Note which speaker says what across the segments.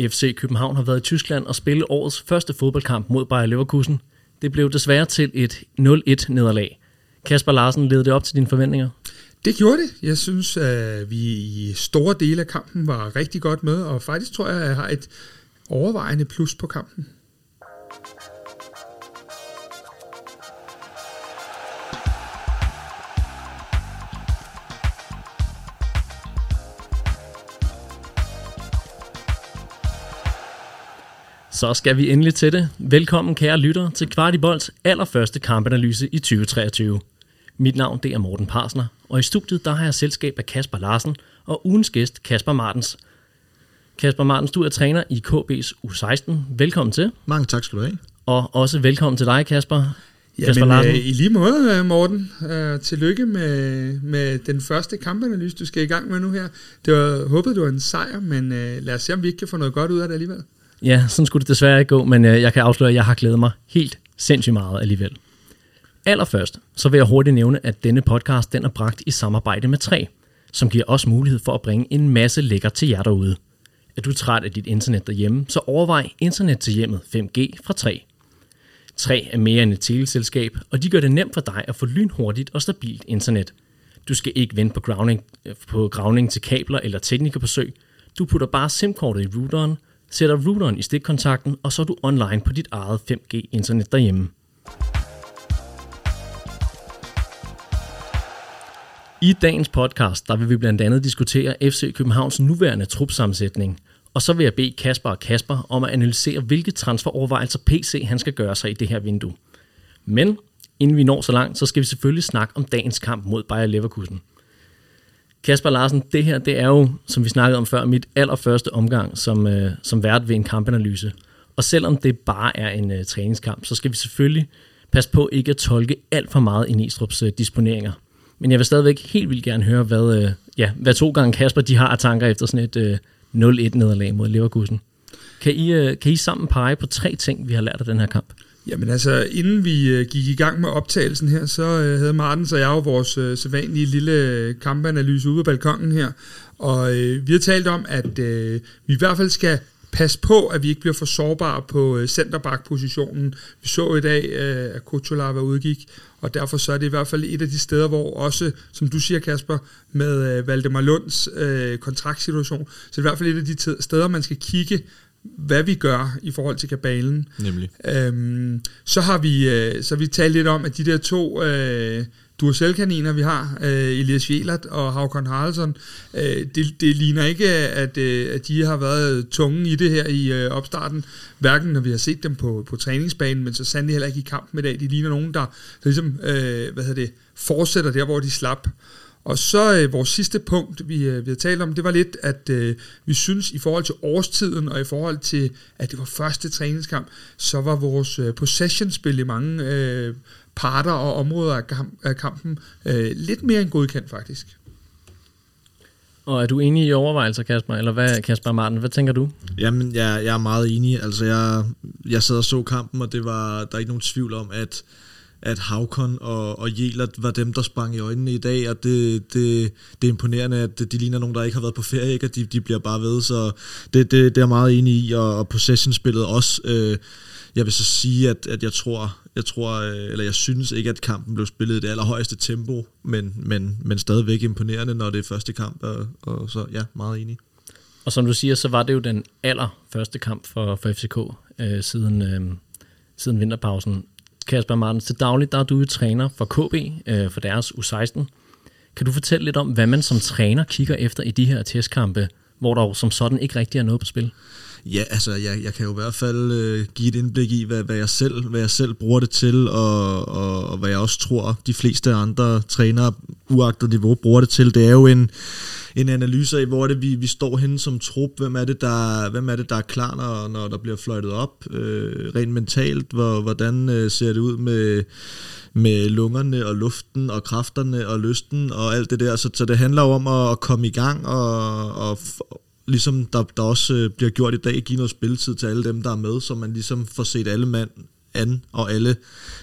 Speaker 1: FC København har været i Tyskland og spillet årets første fodboldkamp mod Bayer Leverkusen. Det blev desværre til et 0-1-nederlag. Kasper Larsen levede det op til dine forventninger?
Speaker 2: Det gjorde det. Jeg synes, at vi i store dele af kampen var rigtig godt med, og faktisk tror jeg, at jeg har et overvejende plus på kampen.
Speaker 1: Så skal vi endelig til det. Velkommen kære lytter til Kvartibolds allerførste kampanalyse i 2023. Mit navn det er Morten Parsner, og i studiet der har jeg selskab af Kasper Larsen og ugens gæst Kasper Martens. Kasper Martens, du er træner i KB's U16. Velkommen til.
Speaker 3: Mange tak skal du have.
Speaker 1: Og også velkommen til dig, Kasper.
Speaker 2: Ja, Kasper Larsen. Øh, I lige måde, øh, Morten. Uh, tillykke med, med den første kampanalyse, du skal i gang med nu her. Det var, håbet, du var en sejr, men lad os se, om vi ikke kan få noget godt ud af det alligevel.
Speaker 1: Ja, sådan skulle det desværre ikke gå, men øh, jeg kan afsløre, at jeg har glædet mig helt sindssygt meget alligevel. Allerførst, så vil jeg hurtigt nævne, at denne podcast den er bragt i samarbejde med 3, som giver os mulighed for at bringe en masse lækker til jer derude. Er du træt af dit internet derhjemme, så overvej internet til hjemmet 5G fra 3. 3 er mere end et teleselskab, og de gør det nemt for dig at få lynhurtigt og stabilt internet. Du skal ikke vente på gravning, øh, på gravning til kabler eller teknikerbesøg. Du putter bare SIM-kortet i routeren, sætter routeren i stikkontakten, og så er du online på dit eget 5G-internet derhjemme. I dagens podcast, der vil vi blandt andet diskutere FC Københavns nuværende trupsammensætning, og så vil jeg bede Kasper og Kasper om at analysere, hvilke transferovervejelser PC han skal gøre sig i det her vindue. Men inden vi når så langt, så skal vi selvfølgelig snakke om dagens kamp mod Bayer Leverkusen – Kasper Larsen, det her det er jo, som vi snakkede om før, mit allerførste omgang som, øh, som vært ved en kampanalyse. Og selvom det bare er en øh, træningskamp, så skal vi selvfølgelig passe på ikke at tolke alt for meget i Nistrup's øh, disponeringer. Men jeg vil stadigvæk helt vildt gerne høre, hvad, øh, ja, hvad to gange Kasper de har af tanker efter sådan et øh, 0-1-nederlag mod Leverkusen. Kan I, øh, kan I sammen pege på tre ting, vi har lært af den her kamp?
Speaker 2: Jamen altså, inden vi øh, gik i gang med optagelsen her, så øh, havde Martin og jeg jo vores øh, sædvanlige lille kampanalyse ude på balkongen her. Og øh, vi har talt om, at øh, vi i hvert fald skal passe på, at vi ikke bliver for sårbare på øh, centerback-positionen. Vi så i dag, øh, at Kutulava udgik, og derfor så er det i hvert fald et af de steder, hvor også, som du siger Kasper, med øh, Valdemar Lunds øh, kontraktsituation, så det er i hvert fald et af de steder, man skal kigge hvad vi gør i forhold til kabalen.
Speaker 3: Nemlig.
Speaker 2: Øhm, så har vi øh, så har vi talt lidt om, at de der to øh, Duracell-kaniner, vi har, øh, Elias Jelert og Havkon Haraldsson, øh, det, det ligner ikke, at, øh, at de har været tunge i det her i øh, opstarten, hverken når vi har set dem på, på træningsbanen, men så sandelig heller ikke i kampen i dag. De ligner nogen, der, der ligesom, øh, hvad hedder det, fortsætter der, hvor de slap. Og så øh, vores sidste punkt, vi, øh, vi har talt om, det var lidt, at øh, vi synes i forhold til årstiden, og i forhold til, at det var første træningskamp, så var vores øh, possession-spil i mange øh, parter og områder af, kamp, af kampen øh, lidt mere end godkendt faktisk.
Speaker 1: Og er du enig i overvejelser, Kasper? Eller hvad, Kasper Martin, hvad tænker du?
Speaker 3: Jamen, jeg, jeg er meget enig. Altså, jeg, jeg sad og så kampen, og det var, der er ikke nogen tvivl om, at at Havkon og, og Jelert var dem, der sprang i øjnene i dag, og det, det, det er imponerende, at de ligner nogen, der ikke har været på ferie, ikke? og de, de bliver bare ved, så det, det, det er jeg meget enig i, og, og possession-spillet også. Øh, jeg vil så sige, at, at jeg tror, jeg tror, øh, eller jeg synes ikke, at kampen blev spillet i det allerhøjeste tempo, men, men, men stadigvæk imponerende, når det er første kamp, og, og så ja, meget enig.
Speaker 1: Og som du siger, så var det jo den allerførste kamp for, for FCK øh, siden, øh, siden vinterpausen. Kasper Martin, til dagligt der er du træner for KB, øh, for deres U16. Kan du fortælle lidt om, hvad man som træner kigger efter i de her testkampe, hvor der jo som sådan ikke rigtig er noget på spil?
Speaker 3: Ja, altså jeg, jeg kan jo i hvert fald øh, give et indblik i, hvad, hvad, jeg selv, hvad jeg selv bruger det til, og, og, og hvad jeg også tror, de fleste andre trænere, uagtet niveau, bruger det til. Det er jo en, en analyse af, hvor er det, vi, vi står henne som trup, hvem er det, der, hvem er, det, der er klar, når, når der bliver fløjtet op, øh, rent mentalt, hvor, hvordan øh, ser det ud med med lungerne og luften og kræfterne og lysten og alt det der. Så, så det handler jo om at, at komme i gang og, og ligesom der, der også øh, bliver gjort i dag, give noget spilletid til alle dem, der er med, så man ligesom får set alle mand an, og alle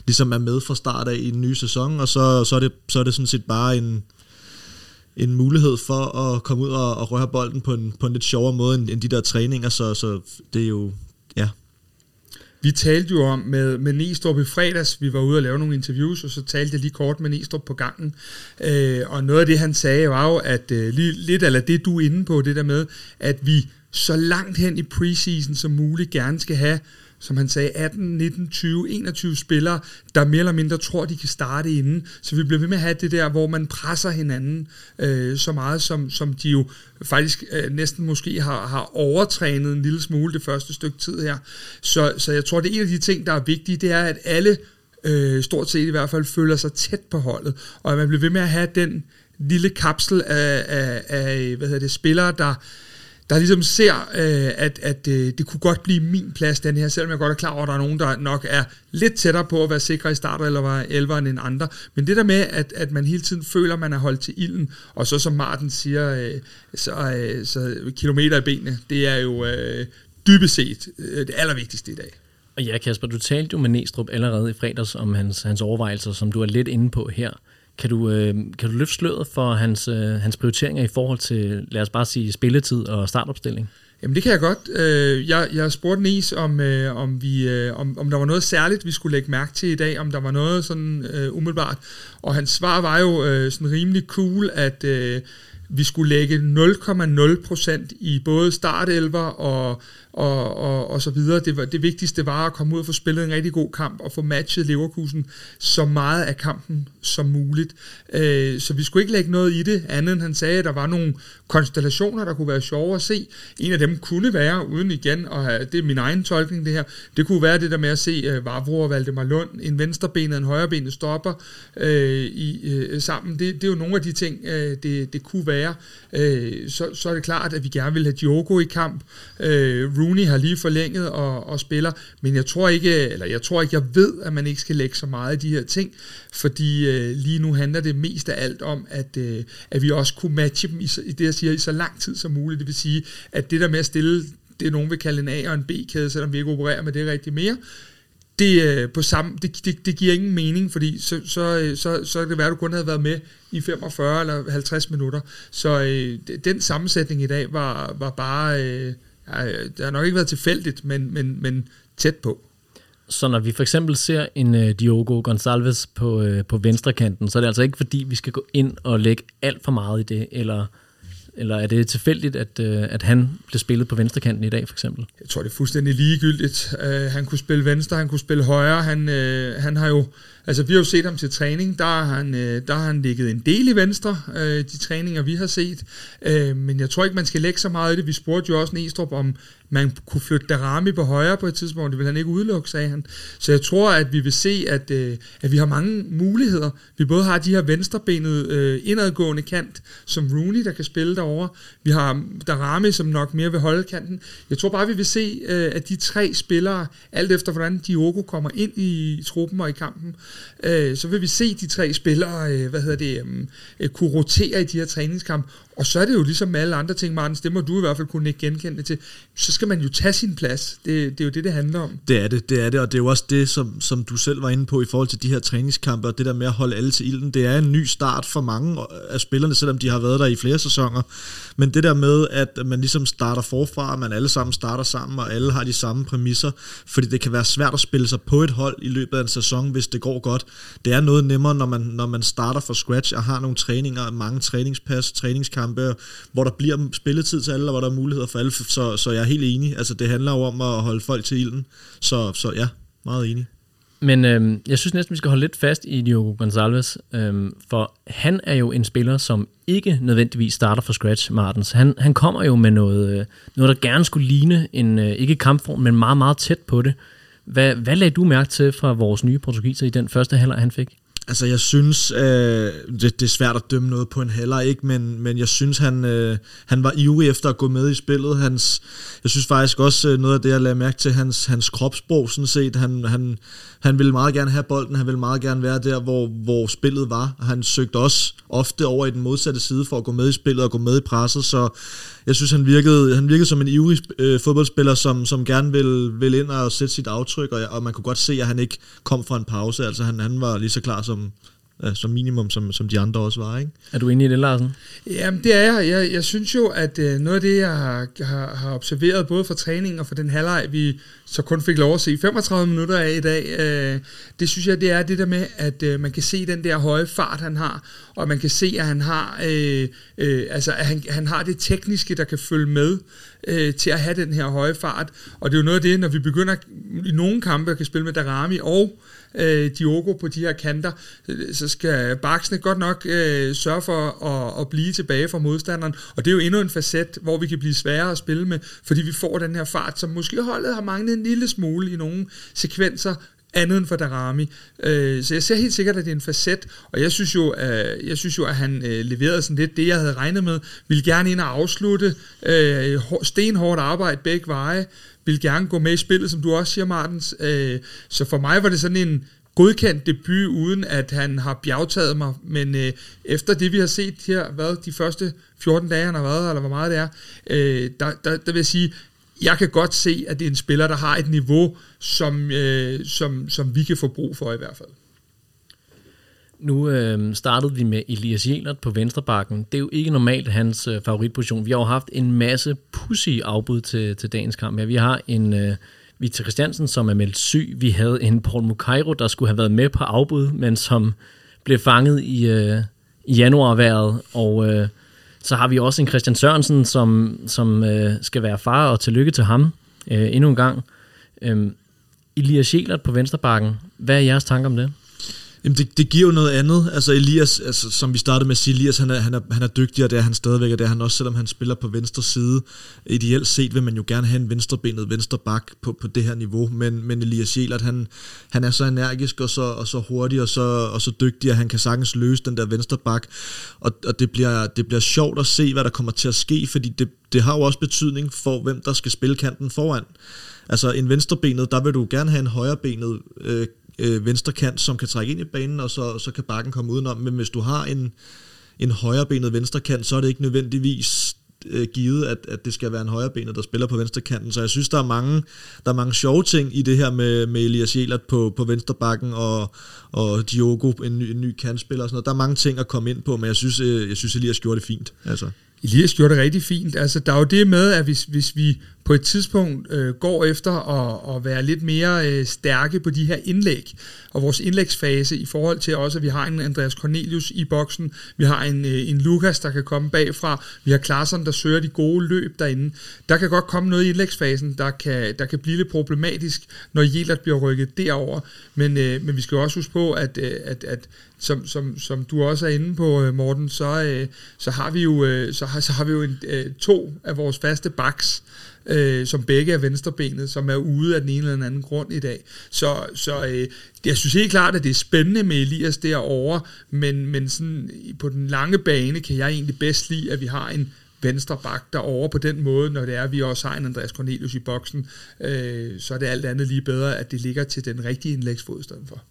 Speaker 3: ligesom er med fra start af i en ny sæson, og så, så, er, det, så er det sådan set bare en, en mulighed for at komme ud og, og røre bolden på en, på en lidt sjovere måde end, end de der træninger, så, så det er jo, ja,
Speaker 2: vi talte jo om med, med Næstrup i fredags, vi var ude og lave nogle interviews, og så talte jeg lige kort med Næstrup på gangen. Øh, og noget af det, han sagde, var jo, at øh, lige, lidt eller det, du er inde på, det der med, at vi så langt hen i preseason som muligt gerne skal have som han sagde, 18, 19, 20, 21 spillere, der mere eller mindre tror, de kan starte inden. Så vi bliver ved med at have det der, hvor man presser hinanden øh, så meget, som, som de jo faktisk øh, næsten måske har, har overtrænet en lille smule det første stykke tid her. Så, så jeg tror, det er en af de ting, der er vigtige, det er, at alle øh, stort set i hvert fald føler sig tæt på holdet, og at man bliver ved med at have den lille kapsel af, af, af hvad hedder det, spillere, der der ligesom ser, øh, at, at øh, det kunne godt blive min plads, den her, selvom jeg godt er klar over, at der er nogen, der nok er lidt tættere på at være sikre i starter, eller var 11 end andre. Men det der med, at, at man hele tiden føler, at man er holdt til ilden, og så som Martin siger, øh, så, øh, så kilometer i benene, det er jo øh, dybest set øh, det allervigtigste i dag.
Speaker 1: Og ja, Kasper, du talte jo med Næstrup allerede i fredags om hans, hans overvejelser, som du er lidt inde på her. Kan du, øh, kan du løfte sløret for hans, øh, hans prioriteringer i forhold til, lad os bare sige, spilletid og startopstilling?
Speaker 2: Jamen det kan jeg godt. Øh, jeg, jeg spurgte Nis, om, øh, om, vi, øh, om, om der var noget særligt, vi skulle lægge mærke til i dag, om der var noget sådan uh, umiddelbart. Og hans svar var jo uh, sådan rimelig cool, at uh, vi skulle lægge 0,0% i både startelver og og, og, og så videre. Det, var, det vigtigste var at komme ud og få spillet en rigtig god kamp og få matchet Leverkusen så meget af kampen som muligt. Øh, så vi skulle ikke lægge noget i det, andet end han sagde, at der var nogle konstellationer, der kunne være sjove at se. En af dem kunne være, uden igen, og det er min egen tolkning det her, det kunne være det der med at se øh, Vavro og Valdemar Lund, en venstrebenet og en højrebenet stopper øh, i, øh, sammen. Det, det er jo nogle af de ting, øh, det, det kunne være. Øh, så, så er det klart, at vi gerne vil have Diogo i kamp. Øh, Rooney har lige forlænget og, og spiller, men jeg tror ikke, eller jeg tror ikke, jeg ved, at man ikke skal lægge så meget i de her ting, fordi øh, lige nu handler det mest af alt om, at, øh, at vi også kunne matche dem i, i det, jeg siger, i så lang tid som muligt. Det vil sige, at det der med at stille det, nogen vil kalde en A- og en B-kæde, selvom vi ikke opererer med det rigtig mere, det, øh, på samme, det, det, det giver ingen mening, fordi så, så, øh, så, så kan det være, at du kun havde været med i 45 eller 50 minutter. Så øh, den sammensætning i dag var, var bare... Øh, det har nok ikke været tilfældigt, men, men, men tæt på.
Speaker 1: Så når vi for eksempel ser en uh, Diogo Gonçalves på, uh, på venstrekanten, så er det altså ikke fordi, vi skal gå ind og lægge alt for meget i det, eller, eller er det tilfældigt, at, uh, at han blev spillet på venstrekanten i dag for eksempel?
Speaker 2: Jeg tror, det er fuldstændig ligegyldigt. Uh, han kunne spille venstre, han kunne spille højre, han, uh, han har jo Altså, vi har jo set ham til træning, der har han, øh, der har han ligget en del i venstre, øh, de træninger, vi har set. Øh, men jeg tror ikke, man skal lægge så meget i det. Vi spurgte jo også Næstrup, om man kunne flytte Darami på højre på et tidspunkt. Det vil han ikke udelukke, sagde han. Så jeg tror, at vi vil se, at, øh, at vi har mange muligheder. Vi både har de her venstrebenede øh, indadgående kant, som Rooney, der kan spille derover. Vi har Darami, som nok mere vil holde kanten. Jeg tror bare, vi vil se, øh, at de tre spillere, alt efter hvordan Diogo kommer ind i truppen og i kampen, øh, så vil vi se de tre spillere, øh, hvad hedder det, øh, kunne rotere i de her træningskampe, og så er det jo ligesom med alle andre ting, Martin, det må du i hvert fald kunne ikke genkende til, så skal man jo tage sin plads. Det, det er jo det, det handler om.
Speaker 3: Det er det, det er det, og det er jo også det, som, som du selv var inde på i forhold til de her træningskampe, og det der med at holde alle til ilden, det er en ny start for mange af spillerne, selvom de har været der i flere sæsoner. Men det der med, at man ligesom starter forfra, man alle sammen starter sammen, og alle har de samme præmisser, fordi det kan være svært at spille sig på et hold i løbet af en sæson, hvis det går godt. Det er noget nemmere, når man, når man starter fra scratch og har nogle træninger, mange træningspas, træningskampe, hvor der bliver spilletid til alle, og hvor der er muligheder for alle, så, så jeg er helt enig. Altså, det handler jo om at holde folk til ilden, så, så ja, meget enig.
Speaker 1: Men øh, jeg synes næsten, vi skal holde lidt fast i Diogo Gonçalves, øh, for han er jo en spiller, som ikke nødvendigvis starter fra scratch, Martens. Han, han kommer jo med noget, øh, noget, der gerne skulle ligne en, øh, ikke kampform, men meget, meget tæt på det. Hvad, hvad lagde du mærke til fra vores nye portugiser i den første halvleg, han fik?
Speaker 3: Altså, jeg synes, øh, det, det er svært at dømme noget på en heller, ikke? Men, men jeg synes, han, øh, han var ivrig efter at gå med i spillet. Hans, jeg synes faktisk også, øh, noget af det, jeg lagde mærke til, hans, hans kropsprog, sådan set. Han, han, han ville meget gerne have bolden, han ville meget gerne være der, hvor, hvor spillet var. Han søgte også ofte over i den modsatte side for at gå med i spillet og gå med i presset, så jeg synes, han virkede, han virkede som en ivrig øh, fodboldspiller, som, som gerne ville, ville ind og sætte sit aftryk, og, og man kunne godt se, at han ikke kom fra en pause. Altså, han, han var lige så klar som uh, som minimum, som, som de andre også var. Ikke?
Speaker 1: Er du inde i det, Larsen?
Speaker 2: Jamen, det er jeg. Jeg, jeg synes jo, at øh, noget af det, jeg har, har, har observeret, både fra træning og fra den halvleg, vi så kun fik lov at se 35 minutter af i dag, øh, det synes jeg, det er det der med, at øh, man kan se den der høje fart, han har, og man kan se, at han har, øh, øh, altså, at han, han har det tekniske, der kan følge med øh, til at have den her høje fart. Og det er jo noget af det, når vi begynder i nogle kampe at kan spille med Darami og øh, Diogo på de her kanter, så skal baksene godt nok øh, sørge for at, at blive tilbage fra modstanderen. Og det er jo endnu en facet, hvor vi kan blive sværere at spille med, fordi vi får den her fart, som måske holdet har manglet en lille smule i nogle sekvenser, andet end for Darami. Øh, så jeg ser helt sikkert, at det er en facet, og jeg synes jo, at, jeg synes jo, at han øh, leverede sådan lidt det, jeg havde regnet med. Vil gerne ind og afslutte øh, stenhårdt arbejde begge veje, vil gerne gå med i spillet, som du også siger, Martens. Øh, så for mig var det sådan en godkendt debut, uden at han har bjergtaget mig, men øh, efter det, vi har set her, hvad de første 14 dage, han har været, eller hvor meget det er, øh, der, der, der vil jeg sige, jeg kan godt se, at det er en spiller, der har et niveau, som, øh, som, som vi kan få brug for i hvert fald.
Speaker 1: Nu øh, startede vi med Elias Jelert på venstrebakken. Det er jo ikke normalt hans øh, favoritposition. Vi har jo haft en masse pussy afbud til, til dagens kamp. Ja, vi har en øh, Victor Christiansen, som er meldt syg. Vi havde en Paul Mukairo, der skulle have været med på afbud, men som blev fanget i, øh, i januarværet. Og øh, så har vi også en Christian Sørensen, som, som øh, skal være far, og tillykke til ham øh, endnu en gang. Øh, Elias Jelert på venstrebakken. Hvad er jeres tanker om det?
Speaker 3: Jamen det, det giver jo noget andet. Altså Elias, altså, som vi startede med at sige, Elias han er, han er, han er dygtig, og det er han stadigvæk, og det er han også, selvom han spiller på venstre side. Ideelt set vil man jo gerne have en venstrebenet venstre bak på, på det her niveau, men, men Elias Jelert, han, han er så energisk og så, og så hurtig og så, og så dygtig, at han kan sagtens løse den der venstre bak. Og, og det, bliver, det bliver sjovt at se, hvad der kommer til at ske, fordi det, det har jo også betydning for, hvem der skal spille kanten foran. Altså en venstrebenet, der vil du gerne have en højrebenet øh, øh, venstre kant, som kan trække ind i banen, og så, så kan bakken komme udenom. Men hvis du har en, en højrebenet venstre kant, så er det ikke nødvendigvis øh, givet, at, at det skal være en højrebenet, der spiller på venstre kanten. Så jeg synes, der er mange, der er mange sjove ting i det her med, med Elias Jelert på, på venstre bakken og, og Diogo, en ny, en ny kantspiller og sådan noget. Der er mange ting at komme ind på, men jeg synes, øh, jeg synes Elias gjorde det fint. Altså.
Speaker 2: Elias gjorde det rigtig fint. Altså, der er jo det med, at hvis, hvis vi på et tidspunkt øh, går efter at, at være lidt mere øh, stærke på de her indlæg, og vores indlægsfase i forhold til også, at vi har en Andreas Cornelius i boksen, vi har en, øh, en Lukas, der kan komme bagfra, vi har Klaarsson, der søger de gode løb derinde. Der kan godt komme noget i indlægsfasen, der kan, der kan blive lidt problematisk, når Jelert bliver rykket derover. Men, øh, men vi skal også huske på, at, øh, at, at som, som, som du også er inde på, øh, Morten, så, øh, så har vi jo, øh, så har, så har vi jo en, øh, to af vores faste backs, øh, som begge er venstrebenet, som er ude af den ene eller den anden grund i dag. Så, så øh, jeg synes helt klart, at det er spændende med Elias derovre, men, men sådan, på den lange bane kan jeg egentlig bedst lide, at vi har en venstre bak derovre på den måde, når det er, at vi også har en Andreas Cornelius i boksen, øh, så er det alt andet lige bedre, at det ligger til den rigtige indlægsfod i stedet for.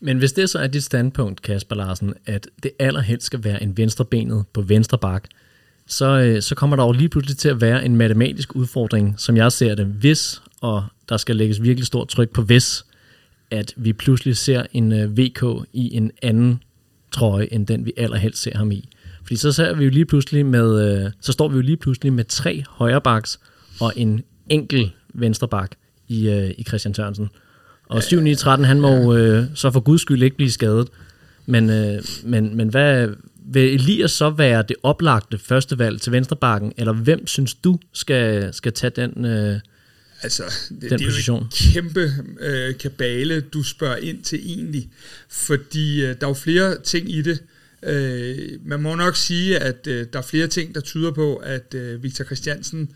Speaker 1: Men hvis det så er dit standpunkt, Kasper Larsen, at det allerhelst skal være en venstrebenet på venstre bak, så, øh, så kommer der jo lige pludselig til at være en matematisk udfordring, som jeg ser det, hvis, og der skal lægges virkelig stort tryk på hvis, at vi pludselig ser en øh, VK i en anden trøje, end den vi allerhelst ser ham i. Fordi så ser vi jo lige pludselig med, øh, så står vi jo lige pludselig med tre højrebaks og en enkel venstrebak i, i Christian Tørnsen. Og 7 9 13 han må øh, så for guds skyld ikke blive skadet. Men, øh, men, men hvad, vil Elias så være det oplagte første valg til venstrebakken, eller hvem synes du skal, skal tage den, øh,
Speaker 2: altså, det, den det position? Er jo en kæmpe øh, kabale, du spørger ind til egentlig, fordi øh, der er jo flere ting i det. Øh, man må nok sige, at øh, der er flere ting, der tyder på, at øh, Victor Christiansen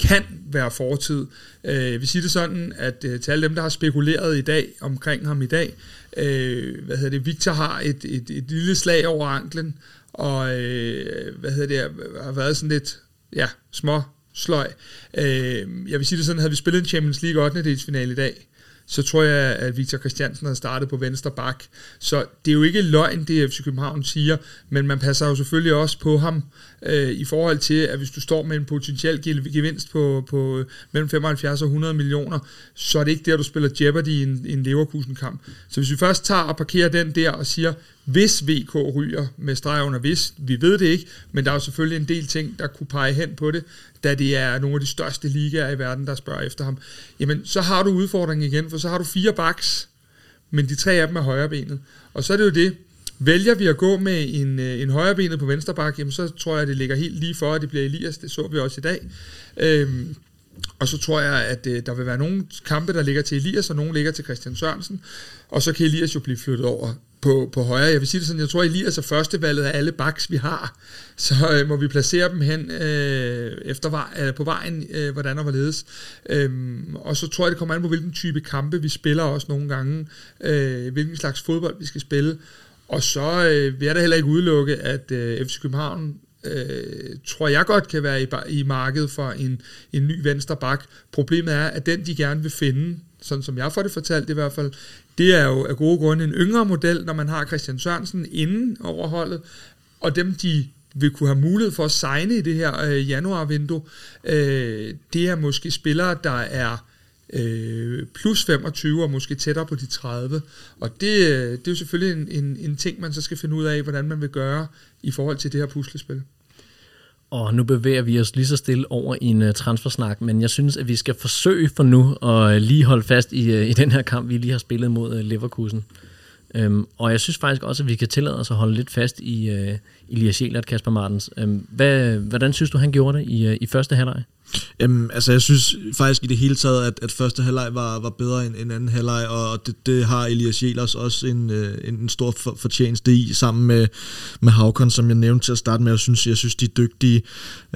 Speaker 2: kan være fortid. Øh, jeg vil sige det sådan, at øh, til alle dem, der har spekuleret i dag omkring ham i dag, øh, hvad hedder det, Victor har et, et, et lille slag over anklen, og øh, hvad hedder det, har været sådan lidt, ja, små sløj. Øh, jeg vil sige det sådan, havde vi spillet en Champions League 8. delsfinale i dag, så tror jeg, at Victor Christiansen har startet på venstre bak. Så det er jo ikke løgn, det FC København siger, men man passer jo selvfølgelig også på ham øh, i forhold til, at hvis du står med en potentiel gevinst på, på øh, mellem 75 og 100 millioner, så er det ikke der, du spiller Jeopardy i en, en Leverkusen-kamp. Så hvis vi først tager og parkerer den der og siger, hvis VK ryger med streg under hvis, vi ved det ikke, men der er jo selvfølgelig en del ting, der kunne pege hen på det, da det er nogle af de største ligaer i verden, der spørger efter ham. Jamen, så har du udfordringen igen, for så har du fire backs, men de tre af dem er højrebenet. Og så er det jo det, Vælger vi at gå med en, øh, en højrebenet på venstre bak, jamen så tror jeg, at det ligger helt lige for, at det bliver Elias. Det så vi også i dag. Øhm, og så tror jeg, at øh, der vil være nogle kampe, der ligger til Elias, og nogle ligger til Christian Sørensen. Og så kan Elias jo blive flyttet over på, på højre. Jeg vil sige det sådan, jeg tror, Elias er førstevalget af alle baks, vi har. Så øh, må vi placere dem hen øh, efter øh, på vejen, øh, hvordan og hvorledes. Øhm, og så tror jeg, det kommer an på, hvilken type kampe vi spiller også nogle gange. Øh, hvilken slags fodbold vi skal spille. Og så øh, vil jeg da heller ikke udelukke, at øh, FC København øh, tror jeg godt kan være i, i markedet for en, en ny venstre bak. Problemet er, at den de gerne vil finde, sådan som jeg får det fortalt i hvert fald, det er jo af gode grunde en yngre model, når man har Christian Sørensen inden overholdet, og dem de vil kunne have mulighed for at signe i det her øh, januarvindue, øh, det er måske spillere, der er øh, plus 25 og måske tættere på de 30. Og det, øh, det er jo selvfølgelig en, en, en ting, man så skal finde ud af, hvordan man vil gøre i forhold til det her puslespil.
Speaker 1: Og nu bevæger vi os lige så stille over i en uh, transfersnak, men jeg synes, at vi skal forsøge for nu at uh, lige holde fast i, uh, i den her kamp, vi lige har spillet mod uh, Leverkusen. Um, og jeg synes faktisk også, at vi kan tillade os at holde lidt fast i uh, Elias Jelert, Kasper Martens. Um, hvad, hvordan synes du, han gjorde det i, uh, i første halvleg?
Speaker 3: Jamen, altså jeg synes faktisk i det hele taget, at, at første halvleg var, var bedre end, end anden halvleg, og det, det har Elias Jelers også en, øh, en, en stor for, fortjeneste i, sammen med, med Havkon, som jeg nævnte til at starte med. Jeg synes, jeg synes de er dygtige.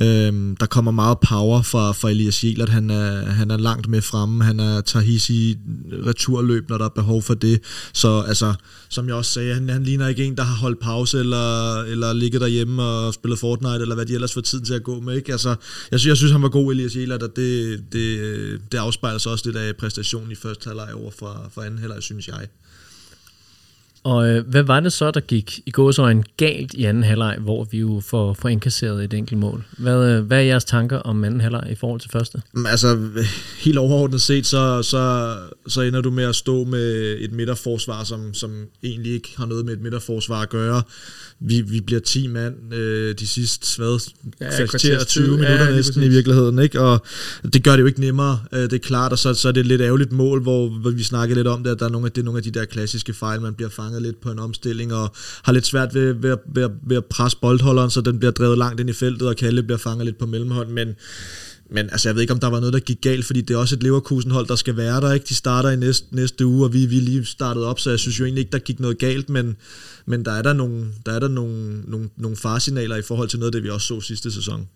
Speaker 3: Øhm, der kommer meget power fra, fra Elias Jelert. Han er, han er langt med fremme. Han er Tahisi returløb, når der er behov for det. Så altså, som jeg også sagde, han, han ligner ikke en, der har holdt pause, eller, eller ligget derhjemme og spillet Fortnite, eller hvad de ellers får tid til at gå med. Ikke? Altså, jeg, synes, jeg synes, han var god, Elias Jelert, og det, det, øh, det afspejler sig også lidt af præstationen i første halvleg over fra, fra anden halvleg, synes jeg.
Speaker 1: Og øh, hvad var det så, der gik i gåsøjne galt i anden halvleg, hvor vi jo får, får indkasseret et enkelt mål? Hvad, øh, hvad er jeres tanker om anden halvleg i forhold til første?
Speaker 3: Altså, helt overordnet set, så, så, så ender du med at stå med et midterforsvar, som, som egentlig ikke har noget med et midterforsvar at gøre. Vi, vi bliver 10 mand øh, de sidste, hvad, ja, kvarter 20 minutter ja, næsten i virkeligheden, ikke? Og det gør det jo ikke nemmere, øh, det er klart, og så, så er det et lidt ærgerligt mål, hvor, hvor vi snakkede lidt om det, at der er nogle af, det er nogle af de der klassiske fejl, man bliver fanget lidt på en omstilling, og har lidt svært ved, ved, ved, ved at presse boldholderen, så den bliver drevet langt ind i feltet, og Kalle bliver fanget lidt på mellemhånd, men men altså, jeg ved ikke, om der var noget, der gik galt, fordi det er også et Leverkusen-hold, der skal være der. Ikke? De starter i næste, næste uge, og vi, vi lige startet op, så jeg synes jo egentlig ikke, der gik noget galt, men, men der er der nogle, der er der nogle, nogle, nogle farsignaler i forhold til noget af det, vi også så sidste sæson.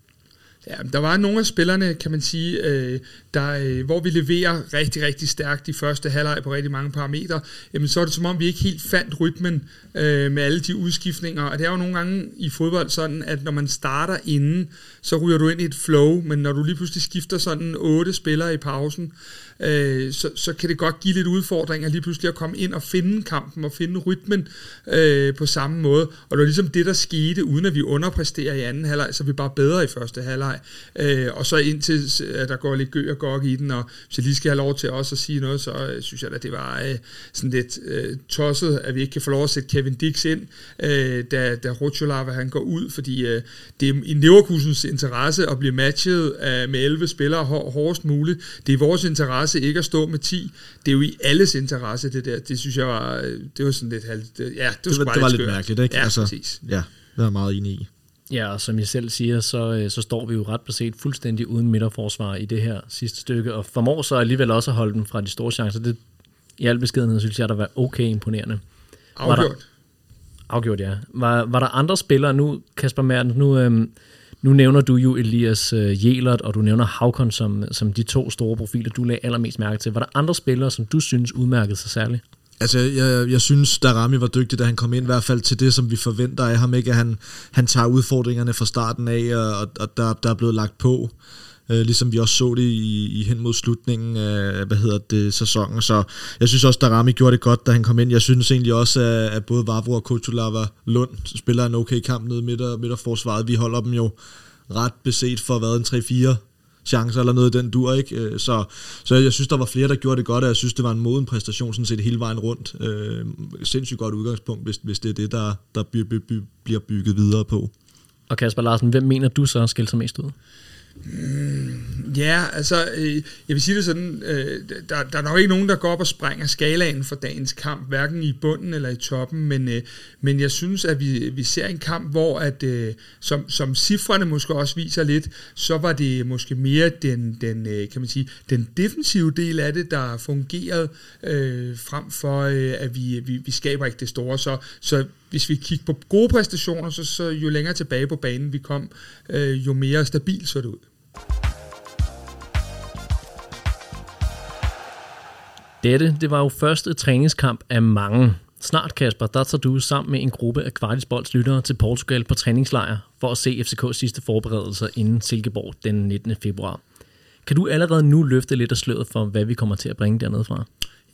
Speaker 2: Ja, der var nogle af spillerne, kan man sige, øh, der, øh, hvor vi leverer rigtig, rigtig stærkt de første halvleg på rigtig mange parametre, jamen så er det som om, vi ikke helt fandt rytmen øh, med alle de udskiftninger, og det er jo nogle gange i fodbold sådan, at når man starter inden, så ryger du ind i et flow, men når du lige pludselig skifter sådan otte spillere i pausen, øh, øh, så, så kan det godt give lidt udfordringer lige pludselig at komme ind og finde kampen og finde rytmen øh, på samme måde. Og det var ligesom det, der skete, uden at vi underpresterer i anden halvleg, så vi bare bedre i første halvleg. Øh, og så indtil at der går lidt gø og gok i den, og hvis jeg lige skal have lov til også at sige noget, så øh, synes jeg at det var øh, sådan lidt øh, tosset, at vi ikke kan få lov at sætte Kevin Dix ind, øh, da, da Rutscholava han går ud, fordi øh, det er i Leverkusens interesse at blive matchet øh, med 11 spillere hårdest muligt. Det er vores interesse interesse ikke at stå med 10. Det er jo i alles interesse, det der. Det synes jeg var, det var sådan lidt halvt. Ja, det
Speaker 3: var, det var, det var lidt mærkeligt, ikke?
Speaker 2: Ja, altså, præcis.
Speaker 3: Ja, det er meget enig i.
Speaker 1: Ja, og som jeg selv siger, så, øh, så står vi jo ret beset fuldstændig uden midterforsvar i det her sidste stykke, og formår så alligevel også at holde dem fra de store chancer. Det, I al beskedenhed synes jeg, der var okay imponerende.
Speaker 2: Afgjort. Var der,
Speaker 1: afgjort, ja. Var, var der andre spillere nu, Kasper Mertens, nu, øhm, nu nævner du jo Elias øh, Jelert, og du nævner Havkon som, som de to store profiler, du lagde allermest mærke til. Var der andre spillere, som du synes udmærkede sig særligt?
Speaker 3: Altså, jeg, jeg synes, Darami var dygtig, da han kom ind, i hvert fald til det, som vi forventer af ham, ikke? At han, han tager udfordringerne fra starten af, og, og der, der er blevet lagt på øh, ligesom vi også så det i, i hen mod slutningen af, hvad hedder det, sæsonen. Så jeg synes også, at Rami gjorde det godt, da han kom ind. Jeg synes egentlig også, at, at både Vavro og Kutulava Lund spiller en okay kamp nede midt- midterforsvaret. Vi holder dem jo ret beset for hvad, en 3-4 chancer eller noget den dur, ikke? Øh, så, så jeg synes, der var flere, der gjorde det godt, og jeg synes, det var en moden præstation sådan set hele vejen rundt. Øh, sindssygt godt udgangspunkt, hvis, hvis det er det, der, der bliver bygget videre på.
Speaker 1: Og Kasper Larsen, hvem mener du så skiller sig mest ud?
Speaker 2: Mm, ja, altså, øh, jeg vil sige det sådan, øh, der, der er nok ikke nogen, der går op og sprænger skalaen for dagens kamp, hverken i bunden eller i toppen, men, øh, men jeg synes, at vi, vi ser en kamp, hvor, at, øh, som, som cifrene måske også viser lidt, så var det måske mere den, den, øh, kan man sige, den defensive del af det, der fungerede, øh, frem for, øh, at vi, vi, vi skaber ikke det store. Så, så hvis vi kigger på gode præstationer, så, så jo længere tilbage på banen vi kom, øh, jo mere stabil så det ud.
Speaker 1: Dette, det var jo første træningskamp af mange. Snart, Kasper, der tager du sammen med en gruppe af kvartisboldslyttere til Portugal på træningslejr for at se FCK's sidste forberedelser inden Silkeborg den 19. februar. Kan du allerede nu løfte lidt af sløret for, hvad vi kommer til at bringe dernede fra?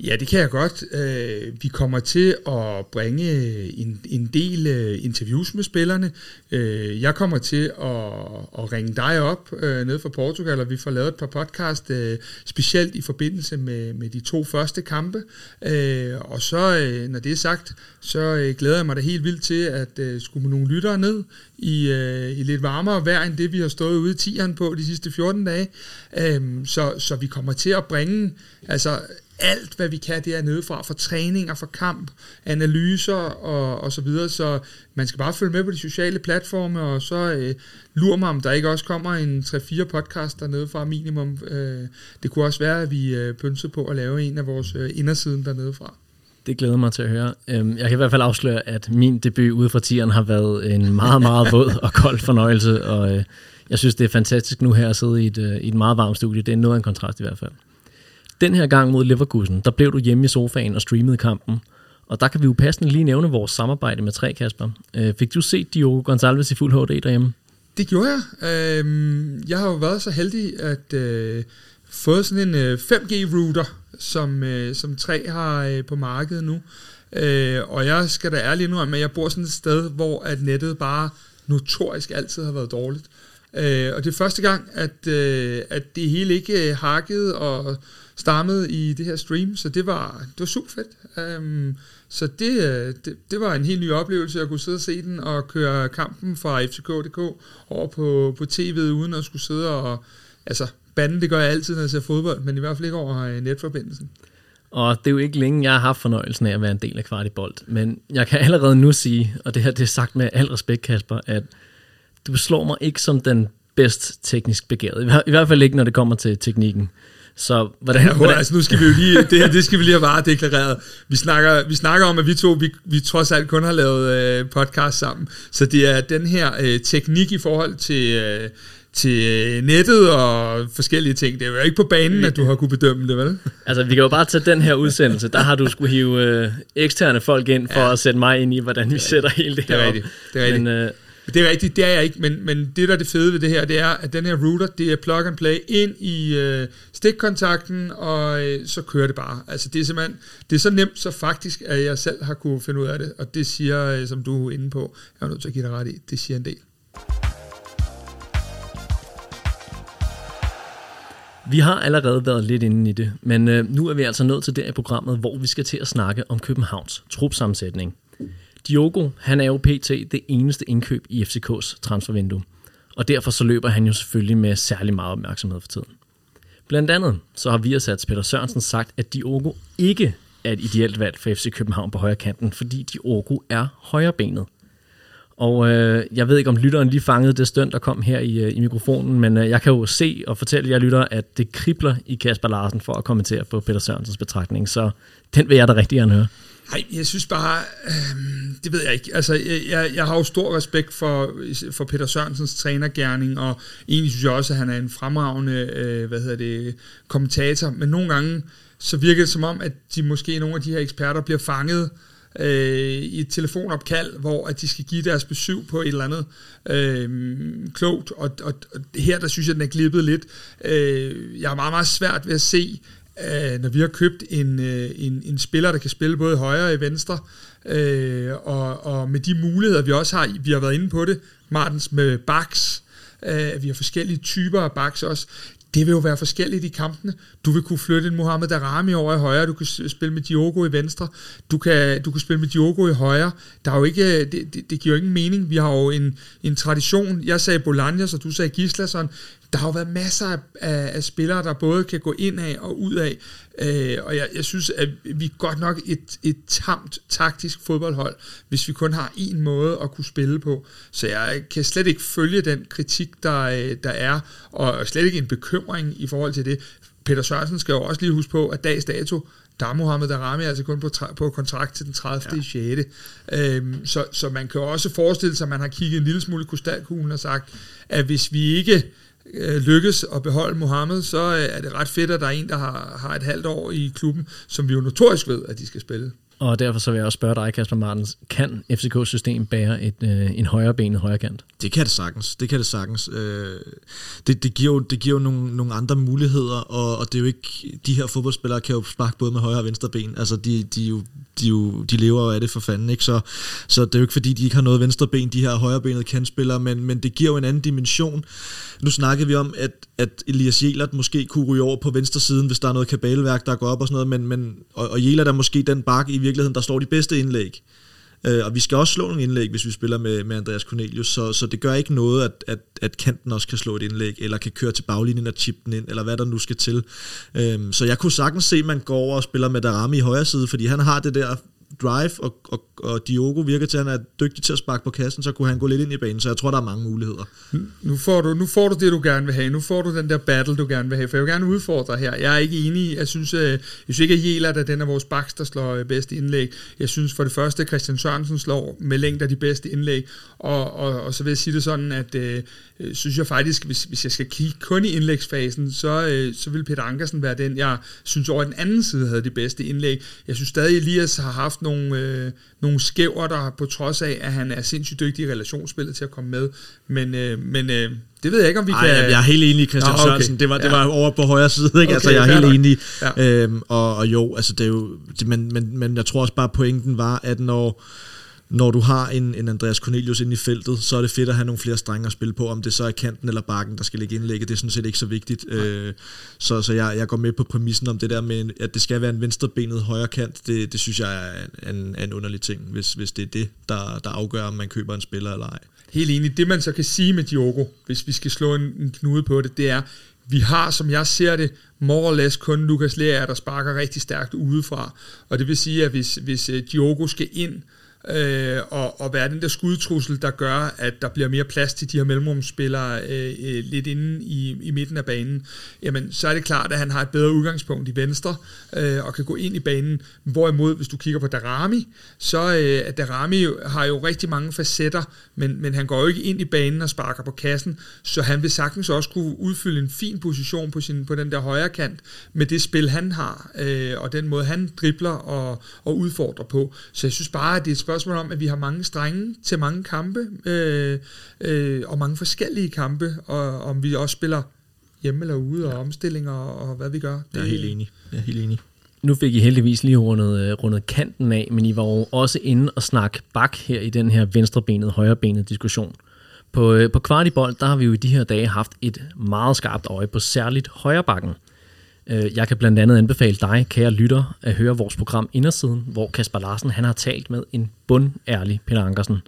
Speaker 2: Ja, det kan jeg godt. Øh, vi kommer til at bringe en, en del øh, interviews med spillerne. Øh, jeg kommer til at, at ringe dig op ned fra Portugal, og vi får lavet et par podcast, specielt i forbindelse med, med de to første kampe. Og så, når det er sagt, så glæder jeg mig da helt vildt til at skulle nogle lyttere ned i, i lidt varmere vejr, end det vi har stået ude i tieren på de sidste 14 dage. Øhm, så, så vi kommer til at bringe altså alt, hvad vi kan dernede fra, for træninger, for kamp, analyser og, og så videre, så man skal bare følge med på de sociale platforme, og så øh, lurer mig, om der ikke også kommer en 3-4 podcast dernede fra minimum. Øh, det kunne også være, at vi øh, pønsede på at lave en af vores øh, indersiden dernede fra.
Speaker 1: Det glæder mig til at høre. Øhm, jeg kan i hvert fald afsløre, at min debut ude fra tieren har været en meget, meget våd og kold fornøjelse, og øh, jeg synes, det er fantastisk nu her at sidde i et, øh, i et meget varmt studie. Det er noget af en kontrast i hvert fald. Den her gang mod Leverkusen, der blev du hjemme i sofaen og streamede kampen. Og der kan vi jo passende lige nævne vores samarbejde med tre, Kasper. Øh, fik du set Diogo Gonçalves i fuld HD derhjemme?
Speaker 2: Det gjorde jeg. Øh, jeg har jo været så heldig at øh, få sådan en øh, 5G-router, som, øh, som 3 har øh, på markedet nu. Øh, og jeg skal da ærligt nu at jeg bor sådan et sted, hvor at nettet bare notorisk altid har været dårligt. Øh, og det er første gang, at, øh, at det hele ikke øh, hakkede og stammede i det her stream, så det var, det var super fedt. Um, øhm, så det, øh, det, det var en helt ny oplevelse at kunne sidde og se den og køre kampen fra FCK.dk over på, på tv'et, uden at skulle sidde og... Altså, banden, det gør jeg altid, når jeg ser fodbold, men i hvert fald ikke over øh, netforbindelsen.
Speaker 1: Og det er jo ikke længe, jeg har haft fornøjelsen af at være en del af Kvartibolt, men jeg kan allerede nu sige, og det her det er sagt med al respekt, Kasper, at du slår mig ikke som den bedst teknisk begavede. I hvert fald ikke, når det kommer til teknikken. Så
Speaker 2: hvordan, ja, hvordan? Altså, nu skal vi jo lige, det her, det skal vi lige have bare deklareret. Vi snakker, vi snakker om, at vi to, vi, vi trods alt kun har lavet øh, podcast sammen. Så det er den her øh, teknik i forhold til, øh, til øh, nettet og forskellige ting. Det er jo ikke på banen, at du har kunne bedømme det, vel?
Speaker 1: Altså, vi kan jo bare tage den her udsendelse. Der har du skulle hive øh, eksterne folk ind for ja. at sætte mig ind i, hvordan vi sætter hele det her
Speaker 2: det er rigtigt. Det er rigtigt. Men, øh, det er rigtigt, det er jeg ikke, men, men det der er det fede ved det her, det er, at den her router, det er plug and play ind i øh, stikkontakten, og øh, så kører det bare. Altså det er simpelthen, det er så nemt, så faktisk, at jeg selv har kunne finde ud af det, og det siger, øh, som du er inde på, jeg er nødt til at give dig ret i, det siger en del.
Speaker 1: Vi har allerede været lidt inde i det, men øh, nu er vi altså nået til der i programmet, hvor vi skal til at snakke om Københavns trupsammensætning. Diogo, han er jo pt. det eneste indkøb i FCK's transfervindue, og derfor så løber han jo selvfølgelig med særlig meget opmærksomhed for tiden. Blandt andet så har vi Peter Sørensen sagt, at Diogo ikke er et ideelt valg for FC København på højre kanten, fordi Diogo er højrebenet. Og øh, jeg ved ikke, om lytteren lige fangede det stønd, der kom her i, øh, i mikrofonen, men øh, jeg kan jo se og fortælle jer lytter, at det kribler i Kasper Larsen for at kommentere på Peter Sørensens betragtning, så den vil jeg da rigtig gerne høre.
Speaker 2: Nej, jeg synes bare, øh, det ved jeg ikke. Altså, jeg, jeg har jo stor respekt for, for Peter Sørensens trænergærning, og egentlig synes jeg også, at han er en fremragende, øh, hvad hedder det, kommentator, men nogle gange, så virker det som om, at de måske nogle af de her eksperter bliver fanget øh, i et telefonopkald, hvor at de skal give deres besøg på et eller andet øh, klogt, og, og, og her der synes jeg, den er glippet lidt. Øh, jeg har meget, meget svært ved at se, øh, når vi har købt en, øh, en, en spiller, der kan spille både højre og i venstre, øh, og, og med de muligheder, vi også har, vi har været inde på det, Martens med backs, øh, vi har forskellige typer af backs også, det vil jo være forskelligt i kampene. Du vil kunne flytte en Mohamed Darami over i højre, du kan spille med Diogo i venstre, du kan, du kan spille med Diogo i højre. Der er jo ikke, det, det, det giver jo ingen mening. Vi har jo en, en tradition. Jeg sagde Bolaños, og du sagde Gislason der har jo været masser af, af, af spillere, der både kan gå ind af og ud af, øh, og jeg, jeg synes, at vi er godt nok et, et tamt taktisk fodboldhold, hvis vi kun har en måde at kunne spille på. Så jeg kan slet ikke følge den kritik, der, øh, der er, og slet ikke en bekymring i forhold til det. Peter Sørensen skal jo også lige huske på, at dags dato, der er Mohamed Darami altså kun på, på kontrakt til den 30. Ja. 6. Øhm, så, så man kan også forestille sig, at man har kigget en lille smule i krystalkuglen og sagt, at hvis vi ikke øh, lykkes at beholde Mohammed, så øh, er det ret fedt, at der er en, der har, har et halvt år i klubben, som vi jo notorisk ved, at de skal spille.
Speaker 1: Og derfor så vil jeg også spørge dig, Kasper Martens, kan FCK's system bære et, øh, en højre ben, en højre kant?
Speaker 3: Det kan det sagtens. Det kan det sagtens. Øh, det, det, giver jo, det giver jo nogle, nogle andre muligheder, og, og det er jo ikke, de her fodboldspillere kan jo sparke både med højre og venstre ben. Altså, de, de, jo, de, jo, de lever jo af det for fanden, ikke? Så, så det er jo ikke fordi, de ikke har noget venstre ben, de her højrebenede kantspillere, men, men det giver jo en anden dimension. Nu snakkede vi om, at, at Elias Jelert måske kunne ryge over på venstre siden, hvis der er noget kabalværk, der går op og sådan noget, men, men, og, og Jelert er måske den bak i virkeligheden, der slår de bedste indlæg. Øh, og vi skal også slå nogle indlæg, hvis vi spiller med, med Andreas Cornelius, så, så det gør ikke noget, at, at, at kanten også kan slå et indlæg, eller kan køre til baglinjen og chippe den ind, eller hvad der nu skal til. Øh, så jeg kunne sagtens se, at man går over og spiller med Darami i højre side, fordi han har det der drive, og, og, og Diogo virker til, at han er dygtig til at sparke på kassen, så kunne han gå lidt ind i banen, så jeg tror, der er mange muligheder.
Speaker 2: Nu får du, nu får du det, du gerne vil have. Nu får du den der battle, du gerne vil have, for jeg vil gerne udfordre her. Jeg er ikke enig. Jeg synes, øh, jeg synes ikke, at Jelert er den af vores backs, der slår øh, bedste indlæg. Jeg synes for det første, at Christian Sørensen slår med længder de bedste indlæg, og, og, og så vil jeg sige det sådan, at øh, øh, synes jeg faktisk, hvis, hvis jeg skal kigge kun i indlægsfasen, så, øh, så vil Peter Ankersen være den, jeg synes over den anden side havde de bedste indlæg. Jeg synes stadig, Elias har haft nogle, øh, nogle skæver, der på trods af, at han er sindssygt dygtig i relationsspillet til at komme med. Men, øh, men øh, det ved jeg ikke, om vi
Speaker 3: Ej,
Speaker 2: kan...
Speaker 3: Jeg er helt enig i Christian Nå, okay. Sørensen. Det var, det var over på højre side, ikke? Okay, altså, jeg er helt enig. Ja. Øhm, og, og jo, altså, det er jo... Det, men, men, men jeg tror også bare, pointen var, at når når du har en, en Andreas Cornelius inde i feltet, så er det fedt at have nogle flere strenge at spille på, om det så er kanten eller bakken, der skal ligge indlægget, det er sådan set ikke så vigtigt. Øh, så så jeg, jeg går med på præmissen om det der med, at det skal være en venstrebenet højre kant, det, det synes jeg er en, en underlig ting, hvis, hvis det er det, der, der afgør, om man køber en spiller eller ej.
Speaker 2: Helt enig. Det man så kan sige med Diogo, hvis vi skal slå en, en knude på det, det er, vi har, som jeg ser det, more or less kun Lukas Lea, der sparker rigtig stærkt udefra. Og det vil sige, at hvis, hvis øh, Diogo skal ind øh, øh, og, og være den der skudtrussel, der gør, at der bliver mere plads til de her mellemrumsspillere øh, øh, lidt inde i, i midten af banen, jamen så er det klart, at han har et bedre udgangspunkt i venstre, øh, og kan gå ind i banen. Hvorimod, hvis du kigger på Darami, så øh, Darami har jo rigtig mange facetter, men, men han går jo ikke ind i banen og sparker på kassen, så han vil sagtens også kunne udfylde en fin position på, sin, på den der højre kant, med det spil, han har, øh, og den måde, han dribler og, og udfordrer på. Så jeg synes bare, at det er et spørgsmål om, at vi har mange strenge til mange kampe, øh, øh, og mange forskellige kampe, og om vi også spiller hjemme eller ude, og omstillinger, og hvad vi gør.
Speaker 3: Det, jeg er helt enig. Jeg er helt enig.
Speaker 1: Nu fik I heldigvis lige rundet, øh, rundet kanten af, men I var jo også inde og snakke bak her i den her venstrebenet, højrebenet diskussion. På, øh, på Kvartibold, der har vi jo i de her dage haft et meget skarpt øje på særligt højrebakken. Øh, Øh, jeg kan blandt andet anbefale dig, kære lytter, at høre vores program Indersiden, hvor Kasper Larsen han har talt med en bundærlig Peter Ankersen.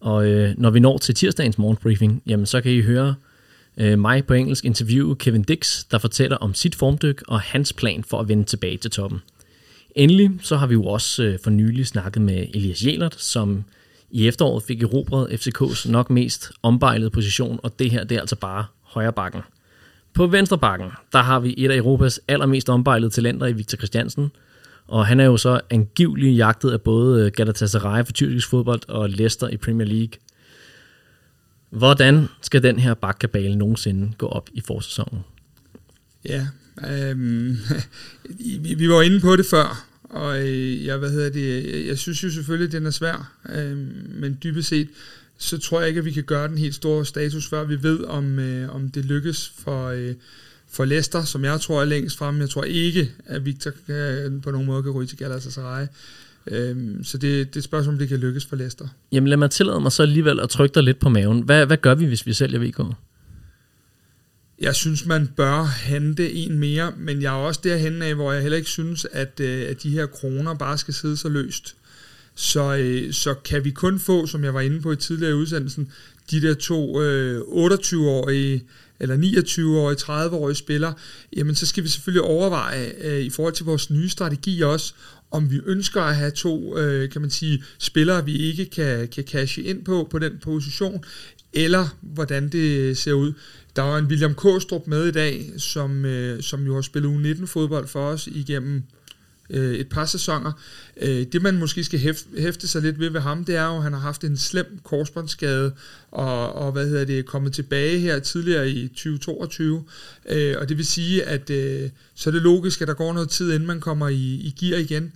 Speaker 1: Og øh, når vi når til tirsdagens morgenbriefing, jamen så kan I høre øh, mig på engelsk interview Kevin Dix, der fortæller om sit formdyk og hans plan for at vende tilbage til toppen. Endelig så har vi jo også øh, for nylig snakket med Elias Jelert, som i efteråret fik erobret FCK's nok mest ombejlede position, og det her det er altså bare højre bakken. På venstre bakken, der har vi et af Europas allermest ombejlede talenter i Victor Christiansen, og han er jo så angiveligt jagtet af både øh, Galatasaray for tyrkisk fodbold og Leicester i Premier League. Hvordan skal den her bakkabale nogensinde gå op i forsæsonen?
Speaker 2: Ja, øhm, vi, var inde på det før, og øh, jeg, hvad hedder det, jeg, synes jo selvfølgelig, at den er svær, øhm, men dybest set, så tror jeg ikke, at vi kan gøre den helt store status, før vi ved, om, øh, om det lykkes for, øh, for Leicester, som jeg tror er længst frem. Jeg tror ikke, at Victor kan, på nogen måde kan ryge til Galatasaray. Øhm, så det, det er et spørgsmål, om det kan lykkes for Leicester.
Speaker 1: Jamen lad mig tillade mig så alligevel at trykke dig lidt på maven. Hvad, hvad gør vi, hvis vi sælger VK?
Speaker 2: Jeg synes, man bør hente en mere, men jeg er også derhen af, hvor jeg heller ikke synes, at, øh, at de her kroner bare skal sidde så løst. Så, øh, så kan vi kun få, som jeg var inde på i tidligere udsendelsen, de der to øh, 28-årige eller 29-årige, 30-årige spillere, jamen så skal vi selvfølgelig overveje øh, i forhold til vores nye strategi også, om vi ønsker at have to, øh, kan man sige, spillere, vi ikke kan, kan cashe ind på, på den position, eller hvordan det øh, ser ud. Der var en William Kåstrup med i dag, som, øh, som jo har spillet U19-fodbold for os igennem øh, et par sæsoner. Øh, det man måske skal hæfte, hæfte sig lidt ved ved ham, det er jo, at han har haft en slem korsbåndsskade, og, og hvad hedder det, kommet tilbage her tidligere i 2022. Øh, og det vil sige, at øh, så er det logisk, at der går noget tid, inden man kommer i, i gear igen.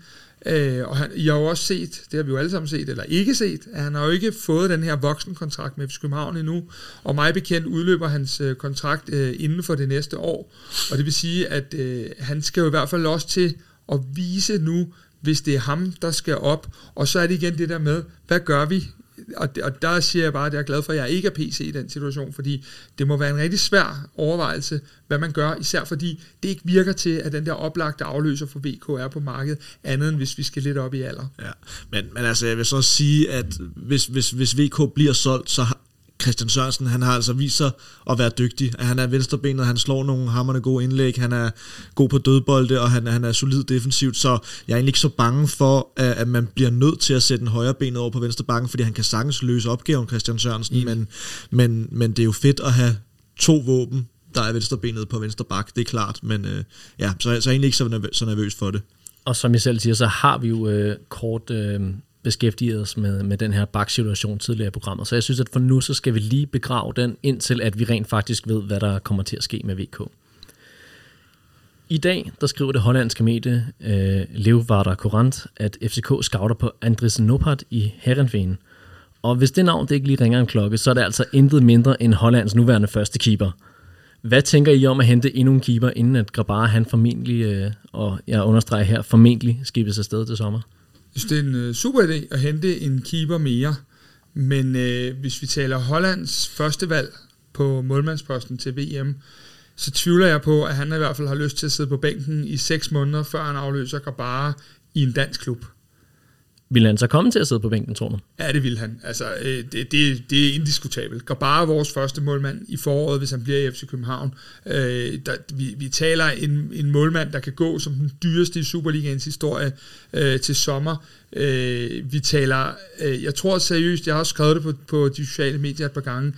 Speaker 2: Øh, og han, I har jo også set, det har vi jo alle sammen set, eller ikke set, at han har jo ikke fået den her voksenkontrakt med FC København endnu, og mig bekendt udløber hans øh, kontrakt øh, inden for det næste år, og det vil sige, at øh, han skal jo i hvert fald også til at vise nu, hvis det er ham, der skal op, og så er det igen det der med, hvad gør vi og, og der siger jeg bare, at jeg er glad for, at jeg ikke er PC i den situation, fordi det må være en rigtig svær overvejelse, hvad man gør, især fordi det ikke virker til, at den der oplagte afløser for VK er på markedet, andet end hvis vi skal lidt op i alder.
Speaker 3: Ja, men, men altså jeg vil så sige, at hvis, hvis, hvis VK bliver solgt, så Christian Sørensen, han har altså vist sig at være dygtig. Han er venstrebenet, han slår nogle hammerne gode indlæg, han er god på dødbolde, og han, han er solid defensivt, så jeg er egentlig ikke så bange for, at, at man bliver nødt til at sætte en højre benet over på venstre bakken, fordi han kan sagtens løse opgaven, Christian Sørensen, mm. men, men, men det er jo fedt at have to våben, der er venstrebenet på venstre bak, det er klart, men øh, ja, så, så er jeg egentlig ikke så nervøs, så nervøs for det.
Speaker 1: Og som jeg selv siger, så har vi jo øh, kort øh, beskæftiget os med, med den her baksituation tidligere i programmet. Så jeg synes, at for nu, så skal vi lige begrave den, indtil at vi rent faktisk ved, hvad der kommer til at ske med VK. I dag, der skriver det hollandske medie øh, Leeuwarder Courant, at FCK scouter på Andres Noppert i Herrenveen. Og hvis det navn det ikke lige ringer en klokke, så er det altså intet mindre end Hollands nuværende første keeper. Hvad tænker I om at hente endnu en keeper, inden at Grabar han formentlig, øh, og jeg understreger her, formentlig skibes afsted til sommer?
Speaker 2: Jeg synes, det er en øh, super idé at hente en keeper mere. Men øh, hvis vi taler Hollands første valg på målmandsposten til VM, så tvivler jeg på, at han i hvert fald har lyst til at sidde på bænken i seks måneder, før han afløser Grabara i en dansk klub.
Speaker 1: Vil han så komme til at sidde på bænken, tror du?
Speaker 2: Ja, det vil han. Altså, øh, det, det, det er indiskutabelt. Grabara er vores første målmand i foråret, hvis han bliver i FC København. Øh, der, vi, vi taler en, en målmand, der kan gå som den dyreste i Superligaens historie øh, til sommer. Øh, vi taler, øh, jeg tror seriøst, jeg har også skrevet det på, på de sociale medier et par gange,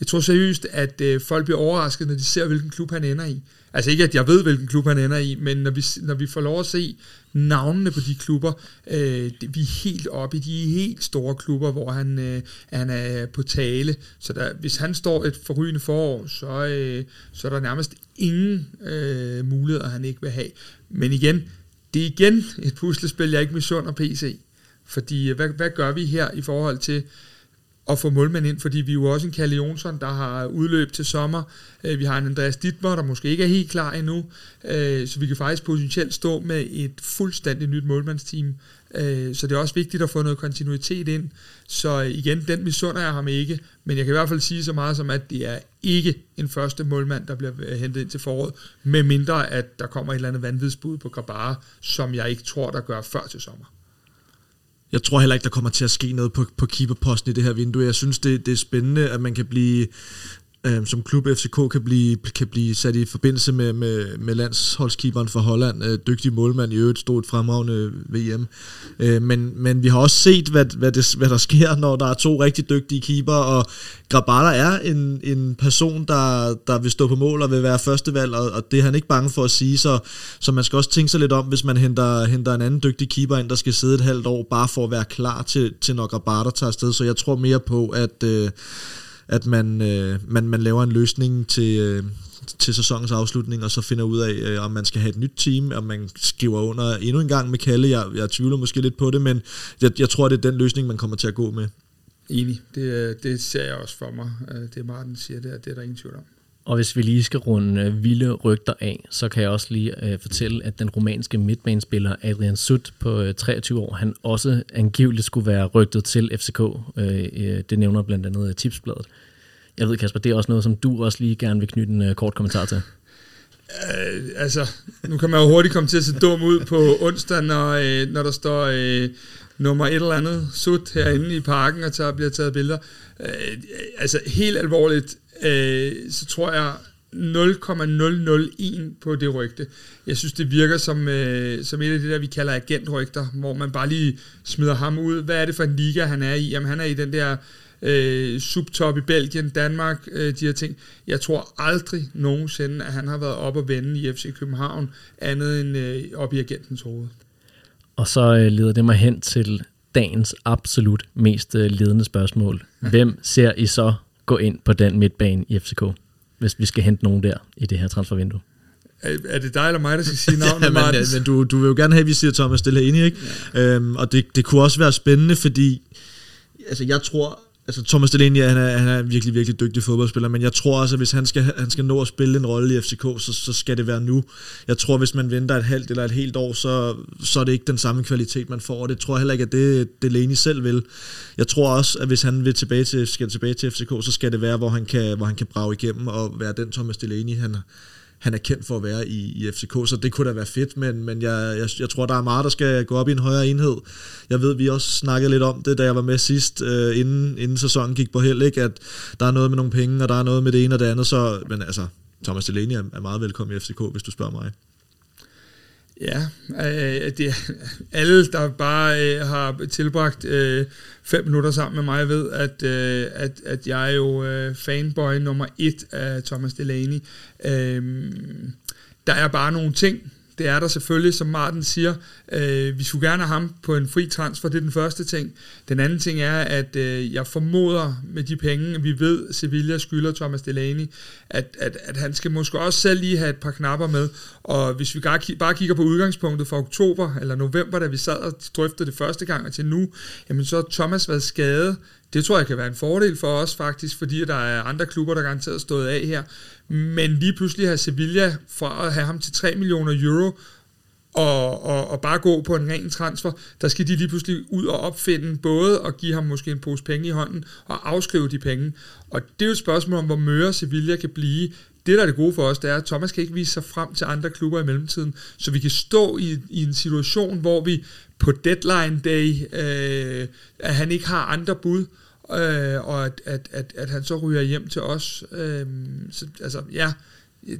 Speaker 2: jeg tror seriøst, at øh, folk bliver overrasket, når de ser, hvilken klub han ender i. Altså ikke, at jeg ved, hvilken klub han ender i, men når vi, når vi får lov at se navnene på de klubber, øh, vi er helt oppe i de helt store klubber, hvor han, øh, han er på tale. Så der, hvis han står et forrygende forår, så, øh, så er der nærmest ingen øh, muligheder, han ikke vil have. Men igen, det er igen et puslespil, jeg ikke misunder PC. Fordi øh, hvad, hvad gør vi her i forhold til, at få målmand ind, fordi vi er jo også en Kalle Jonsson, der har udløb til sommer. Øh, vi har en Andreas Dittmer, der måske ikke er helt klar endnu, øh, så vi kan faktisk potentielt stå med et fuldstændig nyt målmandsteam. Øh, så det er også vigtigt at få noget kontinuitet ind. Så igen, den misunder jeg ham ikke, men jeg kan i hvert fald sige så meget som, at det er ikke en første målmand, der bliver hentet ind til foråret, med mindre at der kommer et eller andet vanvidsbud på Grabara, som jeg ikke tror, der gør før til sommer.
Speaker 3: Jeg tror heller ikke, der kommer til at ske noget på, på keeperposten i det her vindue. Jeg synes, det, det er spændende, at man kan blive øh, som klub FCK kan blive, kan blive sat i forbindelse med, med, med landsholdskeeperen for Holland, øh, dygtig målmand i øvrigt, stort fremragende VM. Øh, men, men vi har også set, hvad, hvad, det, hvad der sker, når der er to rigtig dygtige keeper, og Grabala er en, en person, der, der vil stå på mål og vil være førstevalg, og, og det er han ikke bange for at sige, så, så man skal også tænke sig lidt om, hvis man henter, henter en anden dygtig keeper ind, der skal sidde et halvt år, bare for at være klar til, til når Grabala tager afsted, så jeg tror mere på, at øh, at man, øh, man, man laver en løsning til, øh, til sæsonens afslutning, og så finder ud af, øh, om man skal have et nyt team, om man skriver under endnu en gang med Kalle. Jeg, jeg tvivler måske lidt på det, men jeg, jeg tror, det er den løsning, man kommer til at gå med.
Speaker 2: Enig. Det, øh, det ser jeg også for mig. Øh, det Martin siger, det er, det er der ingen tvivl om.
Speaker 1: Og hvis vi lige skal runde øh, vilde rygter af, så kan jeg også lige øh, fortælle, at den romanske midtbanespiller Adrian Sut på øh, 23 år, han også angiveligt skulle være rygtet til FCK. Øh, øh, det nævner blandt andet øh, Tipsbladet. Jeg ved, Kasper, det er også noget, som du også lige gerne vil knytte en øh, kort kommentar til.
Speaker 2: Øh, altså, nu kan man jo hurtigt komme til at se dum ud på onsdag, når, øh, når der står øh, nummer et eller andet sut herinde i parken, og tager, bliver taget billeder. Øh, altså, helt alvorligt, øh, så tror jeg 0,001 på det rygte. Jeg synes, det virker som, øh, som et af det der, vi kalder agentrygter, hvor man bare lige smider ham ud. Hvad er det for en liga, han er i? Jamen, han er i den der øh, subtop i Belgien, Danmark, øh, de her ting. Jeg tror aldrig nogensinde, at han har været op og vende i FC København, andet end øh, op i agentens hoved.
Speaker 1: Og så øh, leder det mig hen til dagens absolut mest øh, ledende spørgsmål. Hvem ser I så gå ind på den midtbane i FCK, hvis vi skal hente nogen der i det her transfervindue?
Speaker 2: Er, det dig eller mig, der skal sige navnet,
Speaker 3: ja, men,
Speaker 2: Martin?
Speaker 3: men du, du vil jo gerne have, at vi siger Thomas Delaney, ikke? Ja. Øhm, og det, det kunne også være spændende, fordi altså, jeg tror, altså Thomas Delaney, han er, han er virkelig, virkelig dygtig fodboldspiller, men jeg tror også, at hvis han skal, han skal nå at spille en rolle i FCK, så, så skal det være nu. Jeg tror, hvis man venter et halvt eller et helt år, så, så er det ikke den samme kvalitet, man får, og det tror jeg heller ikke, at det Delaney selv vil. Jeg tror også, at hvis han vil tilbage til, skal tilbage til FCK, så skal det være, hvor han kan, hvor han kan brage igennem og være den Thomas Delaney, han, han er kendt for at være i, i FCK, så det kunne da være fedt, men, men jeg, jeg, jeg tror, der er meget, der skal gå op i en højere enhed. Jeg ved, vi også snakkede lidt om det, da jeg var med sidst, øh, inden, inden sæsonen gik på held, ikke? at der er noget med nogle penge, og der er noget med det ene og det andet, så, men altså, Thomas Delaney er, meget velkommen i FCK, hvis du spørger mig.
Speaker 2: Ja, øh, det, alle, der bare øh, har tilbragt øh, fem minutter sammen med mig, ved, at, øh, at, at jeg er jo øh, fanboy nummer et af Thomas Delaney. Øh, der er bare nogle ting, det er der selvfølgelig, som Martin siger. Øh, vi skulle gerne have ham på en fri transfer, det er den første ting. Den anden ting er, at øh, jeg formoder med de penge, vi ved, Sevilla skylder Thomas Delaney, at, at, at han skal måske også selv lige have et par knapper med. Og hvis vi bare kigger på udgangspunktet fra oktober eller november, da vi sad og drøftede det første gang og til nu, jamen så har Thomas været skadet. Det tror jeg kan være en fordel for os faktisk, fordi der er andre klubber, der garanteret stået af her. Men lige pludselig har Sevilla fra at have ham til 3 millioner euro, og, og, og bare gå på en ren transfer, der skal de lige pludselig ud og opfinde både at give ham måske en pose penge i hånden og afskrive de penge. Og det er jo et spørgsmål om, hvor møre Sevilla kan blive. Det, der er det gode for os, det er, at Thomas kan ikke vise sig frem til andre klubber i mellemtiden, så vi kan stå i, i en situation, hvor vi på deadline day, øh, at han ikke har andre bud, øh, og at, at, at, at han så ryger hjem til os. Øh, så, altså, ja,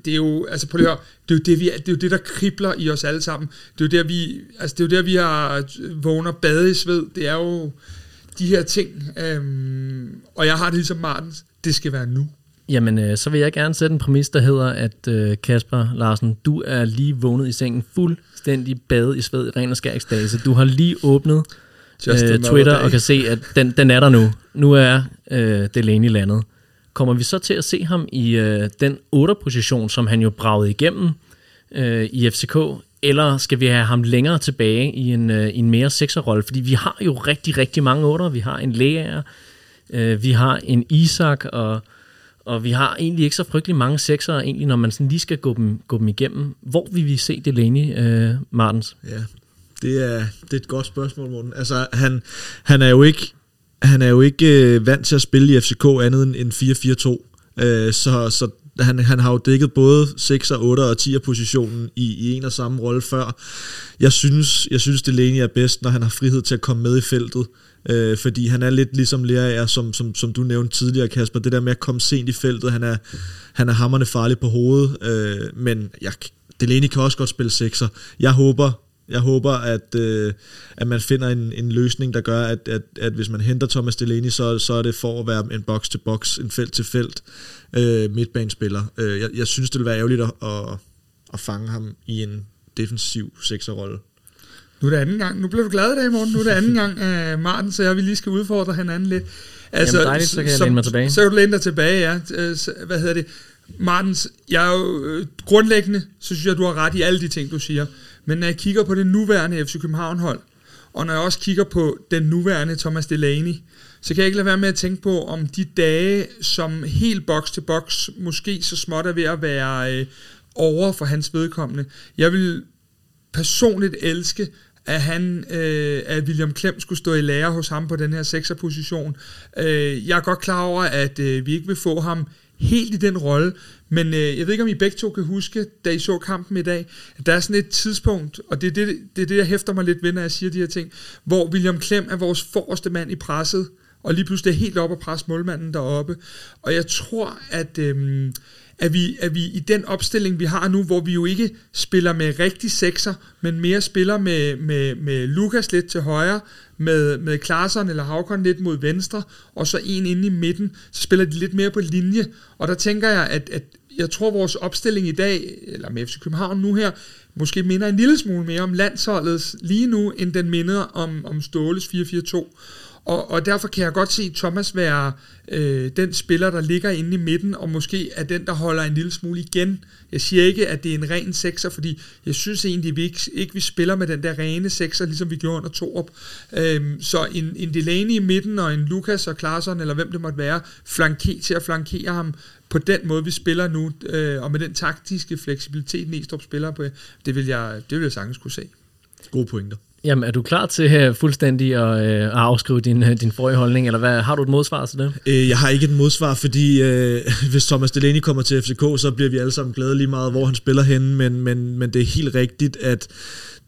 Speaker 2: det er jo, altså prøv at høre, det er jo det, vi, det er jo det, der kribler i os alle sammen. Det er jo der, vi, altså det er jo der, vi har øh, vågner bade i sved. Det er jo de her ting. Øh, og jeg har det ligesom Martens. Det skal være nu.
Speaker 1: Jamen, øh, så vil jeg gerne sætte en præmis, der hedder, at øh, Kasper Larsen, du er lige vågnet i sengen fuldstændig bade i sved i ren og skærksdage. Du har lige åbnet øh, Twitter og kan se, at den, den er der nu. Nu er øh, Delaney landet. Kommer vi så til at se ham i øh, den 8-position, som han jo bragede igennem øh, i FCK, eller skal vi have ham længere tilbage i en, øh, en mere sekserrolle? Fordi vi har jo rigtig, rigtig mange 8'er. Vi har en Lea, øh, vi har en Isak, og, og vi har egentlig ikke så frygtelig mange sekser, egentlig, når man sådan lige skal gå dem, gå dem igennem. Hvor vil vi se Delaney, øh, Martens?
Speaker 3: Ja, det er, det er et godt spørgsmål, Morten. Altså, han, han er jo ikke han er jo ikke øh, vant til at spille i FCK andet end 4-4-2. Øh, så, så han, han har jo dækket både 6, 8 og 10 positionen i, i en og samme rolle før. Jeg synes, jeg synes Delaney er bedst, når han har frihed til at komme med i feltet. Øh, fordi han er lidt ligesom Lea som, som, som du nævnte tidligere, Kasper. Det der med at komme sent i feltet, han er, han er hammerne farlig på hovedet. Øh, men jeg, Delaney kan også godt spille sekser. Jeg håber, jeg håber, at, øh, at man finder en, en løsning, der gør, at, at, at hvis man henter Thomas Delaney, så, så er det for at være en box-til-box, en felt-til-felt øh, midtbanespiller. Øh, jeg, jeg synes, det vil være ærgerligt at, at, at fange ham i en defensiv sekserrolle.
Speaker 2: Nu er det anden gang. Nu bliver du glad i dag, morgen. Nu er det anden gang, uh, Martin, så jeg vil lige skal udfordre hinanden lidt.
Speaker 1: Altså, Jamen dejligt, så kan jeg læne mig tilbage.
Speaker 2: Så kan du læne dig tilbage, ja. Hvad hedder det? Martens, jeg er jo øh, grundlæggende, så synes jeg, du har ret i alle de ting, du siger. Men når jeg kigger på det nuværende FC København-hold, og når jeg også kigger på den nuværende Thomas Delaney, så kan jeg ikke lade være med at tænke på, om de dage, som helt boks til boks, måske så småt er ved at være øh, over for hans vedkommende. Jeg vil personligt elske, at han, øh, at William Klem skulle stå i lære hos ham på den her sekserposition. Øh, jeg er godt klar over, at øh, vi ikke vil få ham helt i den rolle, men øh, jeg ved ikke, om I begge to kan huske, da I så kampen i dag, at der er sådan et tidspunkt, og det er det, det, er det jeg hæfter mig lidt ved, når jeg siger de her ting, hvor William Klem er vores forreste mand i presset, og lige pludselig er helt op og presse målmanden deroppe. Og jeg tror, at... Øh, at vi, at vi i den opstilling, vi har nu, hvor vi jo ikke spiller med rigtig sekser, men mere spiller med, med, med Lukas lidt til højre, med, med Klaarsson eller Havkon lidt mod venstre, og så en inde i midten, så spiller de lidt mere på linje. Og der tænker jeg, at, at jeg tror, vores opstilling i dag, eller med FC København nu her, måske minder en lille smule mere om landsholdets lige nu, end den minder om, om Ståles 4-4-2. Og, og derfor kan jeg godt se Thomas være øh, den spiller, der ligger inde i midten, og måske er den, der holder en lille smule igen. Jeg siger ikke, at det er en ren sekser, fordi jeg synes egentlig, at vi ikke, ikke vi spiller med den der rene sekser, ligesom vi gjorde under Torup. Øhm, så en, en Delaney i midten, og en Lukas og Klaarsson, eller hvem det måtte være, flanke, til at flankere ham på den måde, vi spiller nu, øh, og med den taktiske fleksibilitet, Næstrup spiller på, det vil jeg, det vil jeg sagtens kunne se.
Speaker 3: Gode pointer.
Speaker 1: Jamen, er du klar til uh, fuldstændig at, uh, at afskrive din, uh, din forrige holdning, eller hvad, har du et modsvar til det?
Speaker 3: Øh, jeg har ikke et modsvar, fordi øh, hvis Thomas Delaney kommer til FCK, så bliver vi alle sammen glade lige meget, hvor han spiller henne, men, men, men det er helt rigtigt, at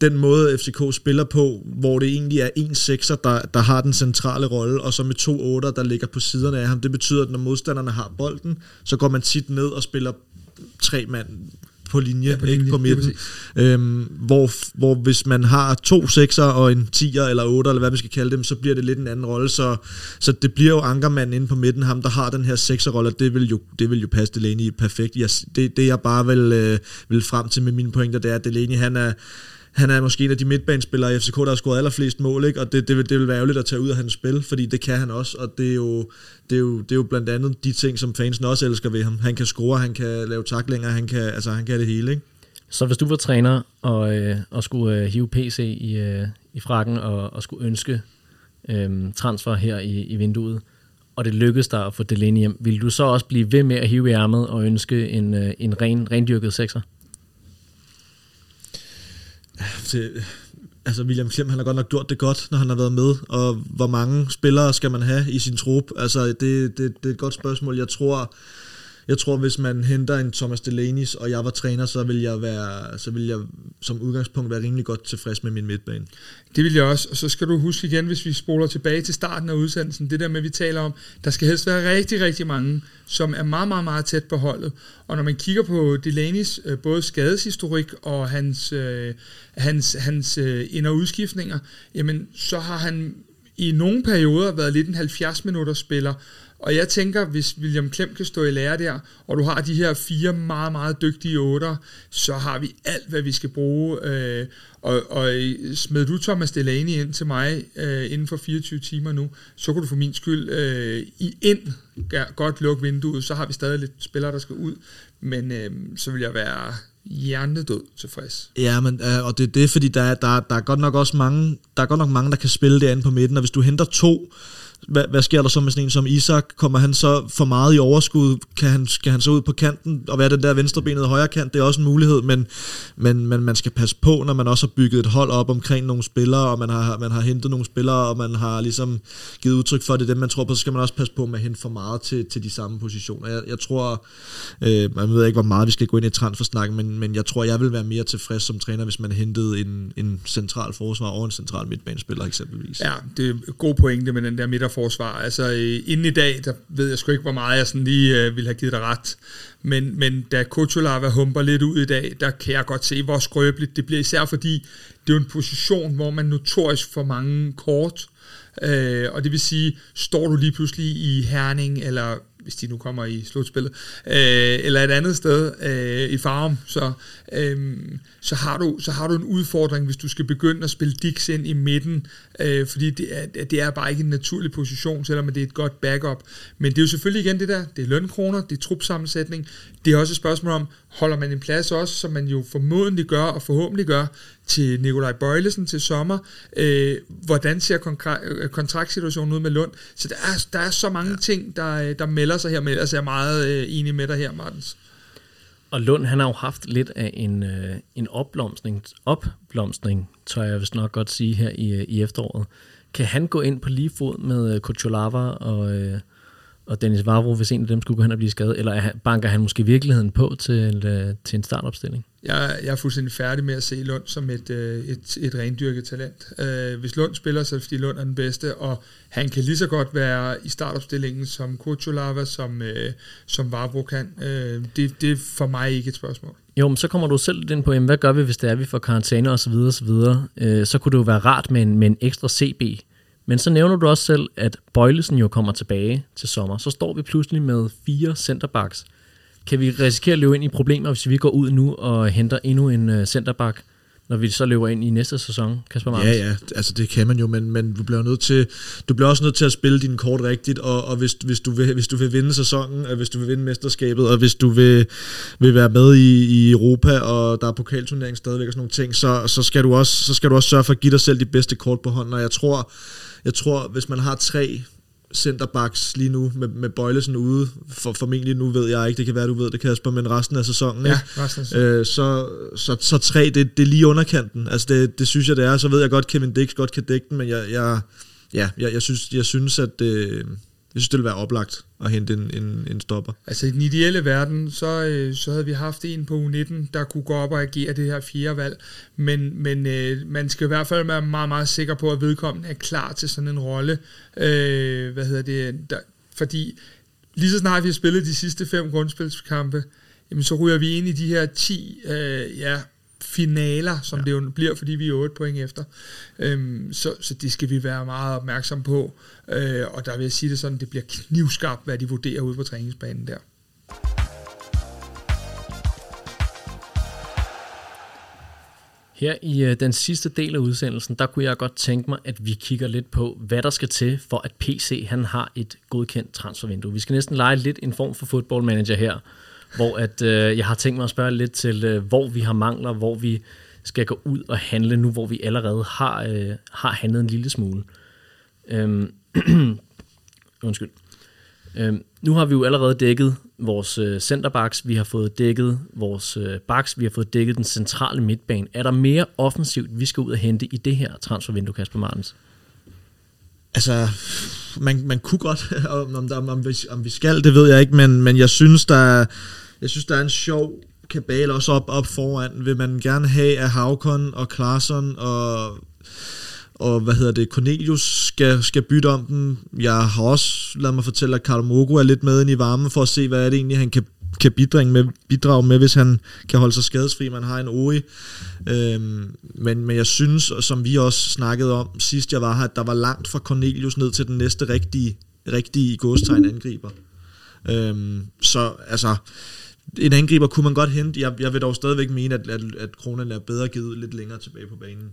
Speaker 3: den måde FCK spiller på, hvor det egentlig er en sekser, der, der har den centrale rolle, og så med to otter, der ligger på siderne af ham, det betyder, at når modstanderne har bolden, så går man tit ned og spiller tre mand på linje, ja, på, linje, ikke på midten. Øhm, hvor, hvor hvis man har to sekser og en 10'er eller 8, eller hvad vi skal kalde dem, så bliver det lidt en anden rolle. Så, så det bliver jo ankermanden inde på midten, ham der har den her sekserrolle, det vil jo, det vil jo passe Delaney perfekt. Jeg, det, det jeg bare vil, øh, vil frem til med mine pointer, det er, at Delaney han er, han er måske en af de midtbanespillere i FCK, der har scoret allerflest mål, ikke? og det, det, vil, det vil være ærgerligt at tage ud af hans spil, fordi det kan han også, og det er, jo, det, er jo, det er jo blandt andet de ting, som fansen også elsker ved ham. Han kan score, han kan lave taklinger, han kan, altså, han kan det hele. Ikke?
Speaker 1: Så hvis du var træner og, øh, og skulle øh, hive PC i, øh, i frakken og, og skulle ønske øh, transfer her i, i vinduet, og det lykkedes dig at få Delaney hjem, vil du så også blive ved med at hive i ærmet og ønske en, øh, en ren, rendyrket sekser?
Speaker 3: Det, altså William Klem, han har godt nok gjort det godt, når han har været med, og hvor mange spillere skal man have i sin trup? Altså, det, det, det er et godt spørgsmål. Jeg tror, jeg tror, hvis man henter en Thomas Delaney, og jeg var træner, så vil jeg, være, så vil jeg som udgangspunkt være rimelig godt tilfreds med min midtbane.
Speaker 2: Det vil jeg også, og så skal du huske igen, hvis vi spoler tilbage til starten af udsendelsen, det der med, vi taler om, der skal helst være rigtig, rigtig mange, som er meget, meget, meget tæt på holdet. Og når man kigger på Delaneys øh, både skadeshistorik og hans, øh, hans, hans øh, ind- og udskiftninger, jamen så har han i nogle perioder været lidt en 70 minutters spiller, og jeg tænker, hvis William Klem kan stå i lære der, og du har de her fire meget, meget dygtige otter, så har vi alt, hvad vi skal bruge. Øh, og, og smed du Thomas Delaney ind til mig øh, inden for 24 timer nu, så kunne du for min skyld øh, i ind godt lukke vinduet, så har vi stadig lidt spillere, der skal ud. Men øh, så vil jeg være hjernedød tilfreds.
Speaker 3: Ja, men, øh, og det er det, fordi der er, der, der er godt nok også mange, der er godt nok mange, der kan spille derinde på midten, og hvis du henter to, hvad, hvad sker der så med sådan en som Isak? Kommer han så for meget i overskud? Kan han, skal han så ud på kanten og være den der venstrebenede højre kant? Det er også en mulighed, men, men, men man skal passe på, når man også har bygget et hold op omkring nogle spillere, og man har, man har hentet nogle spillere, og man har ligesom givet udtryk for, at det er dem, man tror på, så skal man også passe på med at hente for meget til, til de samme positioner. Jeg, jeg tror, øh, man ved ikke, hvor meget vi skal gå ind i transfersnakken, men, men jeg tror, jeg vil være mere tilfreds som træner, hvis man hentede en, en central forsvar og en central midtbanespiller eksempelvis.
Speaker 2: Ja, det er gode pointe med den der midter forsvar. Altså inden i dag, der ved jeg sgu ikke, hvor meget jeg sådan lige øh, ville have givet dig ret. Men, men da Kutulava humper lidt ud i dag, der kan jeg godt se, hvor skrøbeligt det bliver. Især fordi det er jo en position, hvor man notorisk får mange kort. Øh, og det vil sige, står du lige pludselig i Herning, eller hvis de nu kommer i slutspillet, øh, eller et andet sted øh, i Farum, så, øh, så, har du, så har du en udfordring, hvis du skal begynde at spille Dix ind i midten, øh, fordi det er, det er bare ikke en naturlig position, selvom det er et godt backup. Men det er jo selvfølgelig igen det der, det er lønkroner, det er trupsammensætning, det er også et spørgsmål om, holder man en plads også, som man jo formodentlig gør, og forhåbentlig gør, til Nikolaj Bøjlesen til sommer. Øh, hvordan ser kontraktsituationen ud med Lund? Så der er, der er så mange ja. ting, der, der melder sig her, men ellers er jeg meget øh, enig med dig her, Martens.
Speaker 1: Og Lund, han har jo haft lidt af en, øh, en opblomstring, opblomstring, tør jeg vist nok godt sige her i, i efteråret. Kan han gå ind på lige fod med øh, Kuchulava og, øh, og Dennis Vavro, hvis en af dem skulle gå hen og blive skadet, eller banker han måske virkeligheden på til, øh, til en startopstilling?
Speaker 2: Jeg, jeg er fuldstændig færdig med at se Lund som et, øh, et, et rendyrket talent. Øh, hvis Lund spiller, så er det fordi Lund er den bedste, og han kan lige så godt være i startopstillingen som Kuchulava, som, som Vavro kan. det, det er for mig ikke et spørgsmål.
Speaker 1: Jo, men så kommer du selv ind på, jamen, hvad gør vi, hvis det er, vi får karantæne osv. Så, så kunne det jo være rart med en, med en ekstra CB men så nævner du også selv, at Bøjlesen jo kommer tilbage til sommer. Så står vi pludselig med fire centerbacks. Kan vi risikere at løbe ind i problemer, hvis vi går ud nu og henter endnu en øh, centerback, når vi så løber ind i næste sæson, Kasper Martins?
Speaker 3: Ja, ja, altså det kan man jo, men, men du bliver nødt til, du bliver også nødt til at spille din kort rigtigt, og, og hvis, hvis, du vil, hvis du vil vinde sæsonen, og hvis du vil vinde mesterskabet, og hvis du vil, vil være med i, i Europa, og der er pokalturnering stadigvæk og sådan nogle ting, så, så, skal du også, så skal du også sørge for at give dig selv de bedste kort på hånden, og jeg tror, jeg tror, hvis man har tre centerbacks lige nu med, med Bøjlesen ude, for, formentlig nu ved jeg ikke, det kan være, du ved det, Kasper, men resten af sæsonen,
Speaker 2: ja, resten af sæsonen.
Speaker 3: Øh, så, så, så tre, det, det er lige underkanten. Altså det, det synes jeg, det er. Så ved jeg godt, Kevin Dix godt kan dække den, men jeg, jeg, ja, jeg, jeg, synes, jeg synes, at øh, jeg synes, det ville være oplagt at hente en, en, en stopper.
Speaker 2: Altså i den ideelle verden, så, øh, så havde vi haft en på U19, der kunne gå op og agere det her fjerde valg. Men, men øh, man skal i hvert fald være meget, meget sikker på, at vedkommende er klar til sådan en rolle. Øh, hvad hedder det? Der, fordi lige så snart vi har spillet de sidste fem grundspilskampe, jamen så ryger vi ind i de her 10, øh, ja, finaler, som ja. det jo bliver, fordi vi er 8 point efter. Øhm, så, så det skal vi være meget opmærksom på. Øh, og der vil jeg sige det sådan, det bliver knivskarpt, hvad de vurderer ude på træningsbanen der.
Speaker 1: Her i øh, den sidste del af udsendelsen, der kunne jeg godt tænke mig, at vi kigger lidt på, hvad der skal til, for at PC han har et godkendt transfervindue. Vi skal næsten lege lidt en form for football manager her, hvor at, øh, jeg har tænkt mig at spørge lidt til, øh, hvor vi har mangler, hvor vi skal gå ud og handle nu, hvor vi allerede har, øh, har handlet en lille smule. Øhm, undskyld. Øhm, nu har vi jo allerede dækket vores øh, centerbacks, vi har fået dækket vores øh, backs, vi har fået dækket den centrale midtbane. Er der mere offensivt, vi skal ud og hente i det her transfervindue, Kasper Martens?
Speaker 3: Altså, man, man kunne godt, om, om, om, om, vi, om vi skal, det ved jeg ikke, men, men jeg synes, der jeg synes, der er en sjov kabale også op, op foran. Vil man gerne have, at Havkon og Klaarsson og og hvad hedder det, Cornelius skal, skal bytte om den. Jeg har også lavet mig fortælle, at Karl Mogo er lidt med ind i varmen for at se, hvad er det egentlig, han kan, kan bidrage med, bidrage med, hvis han kan holde sig skadesfri. Man har en OE. Øhm, men, men jeg synes, som vi også snakkede om sidst jeg var her, at der var langt fra Cornelius ned til den næste rigtige, rigtige godstegn angriber. Øhm, så altså, en angriber kunne man godt hente. Jeg, jeg vil dog stadigvæk mene, at, at, at Kronen er bedre givet lidt længere tilbage på banen.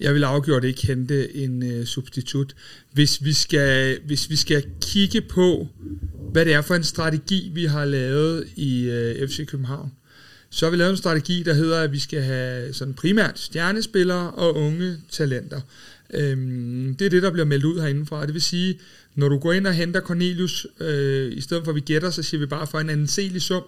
Speaker 2: Jeg vil afgjort ikke hente en øh, substitut. Hvis vi, skal, hvis vi skal kigge på, hvad det er for en strategi, vi har lavet i øh, FC København, så har vi lavet en strategi, der hedder, at vi skal have sådan primært stjernespillere og unge talenter. Øhm, det er det, der bliver meldt ud herindefra. Det vil sige, når du går ind og henter Cornelius, øh, i stedet for at vi gætter, så siger vi bare for en anselig sum,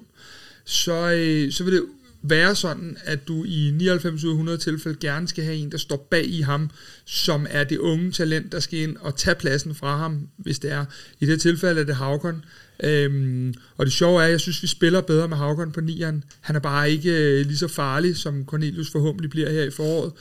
Speaker 2: så, øh, så vil det være sådan, at du i 99 ud af 100 tilfælde gerne skal have en, der står bag i ham, som er det unge talent, der skal ind og tage pladsen fra ham, hvis det er. I det tilfælde er det Havkon. Øhm, og det sjove er, at jeg synes, vi spiller bedre med Havkon på nieren. Han er bare ikke øh, lige så farlig, som Cornelius forhåbentlig bliver her i foråret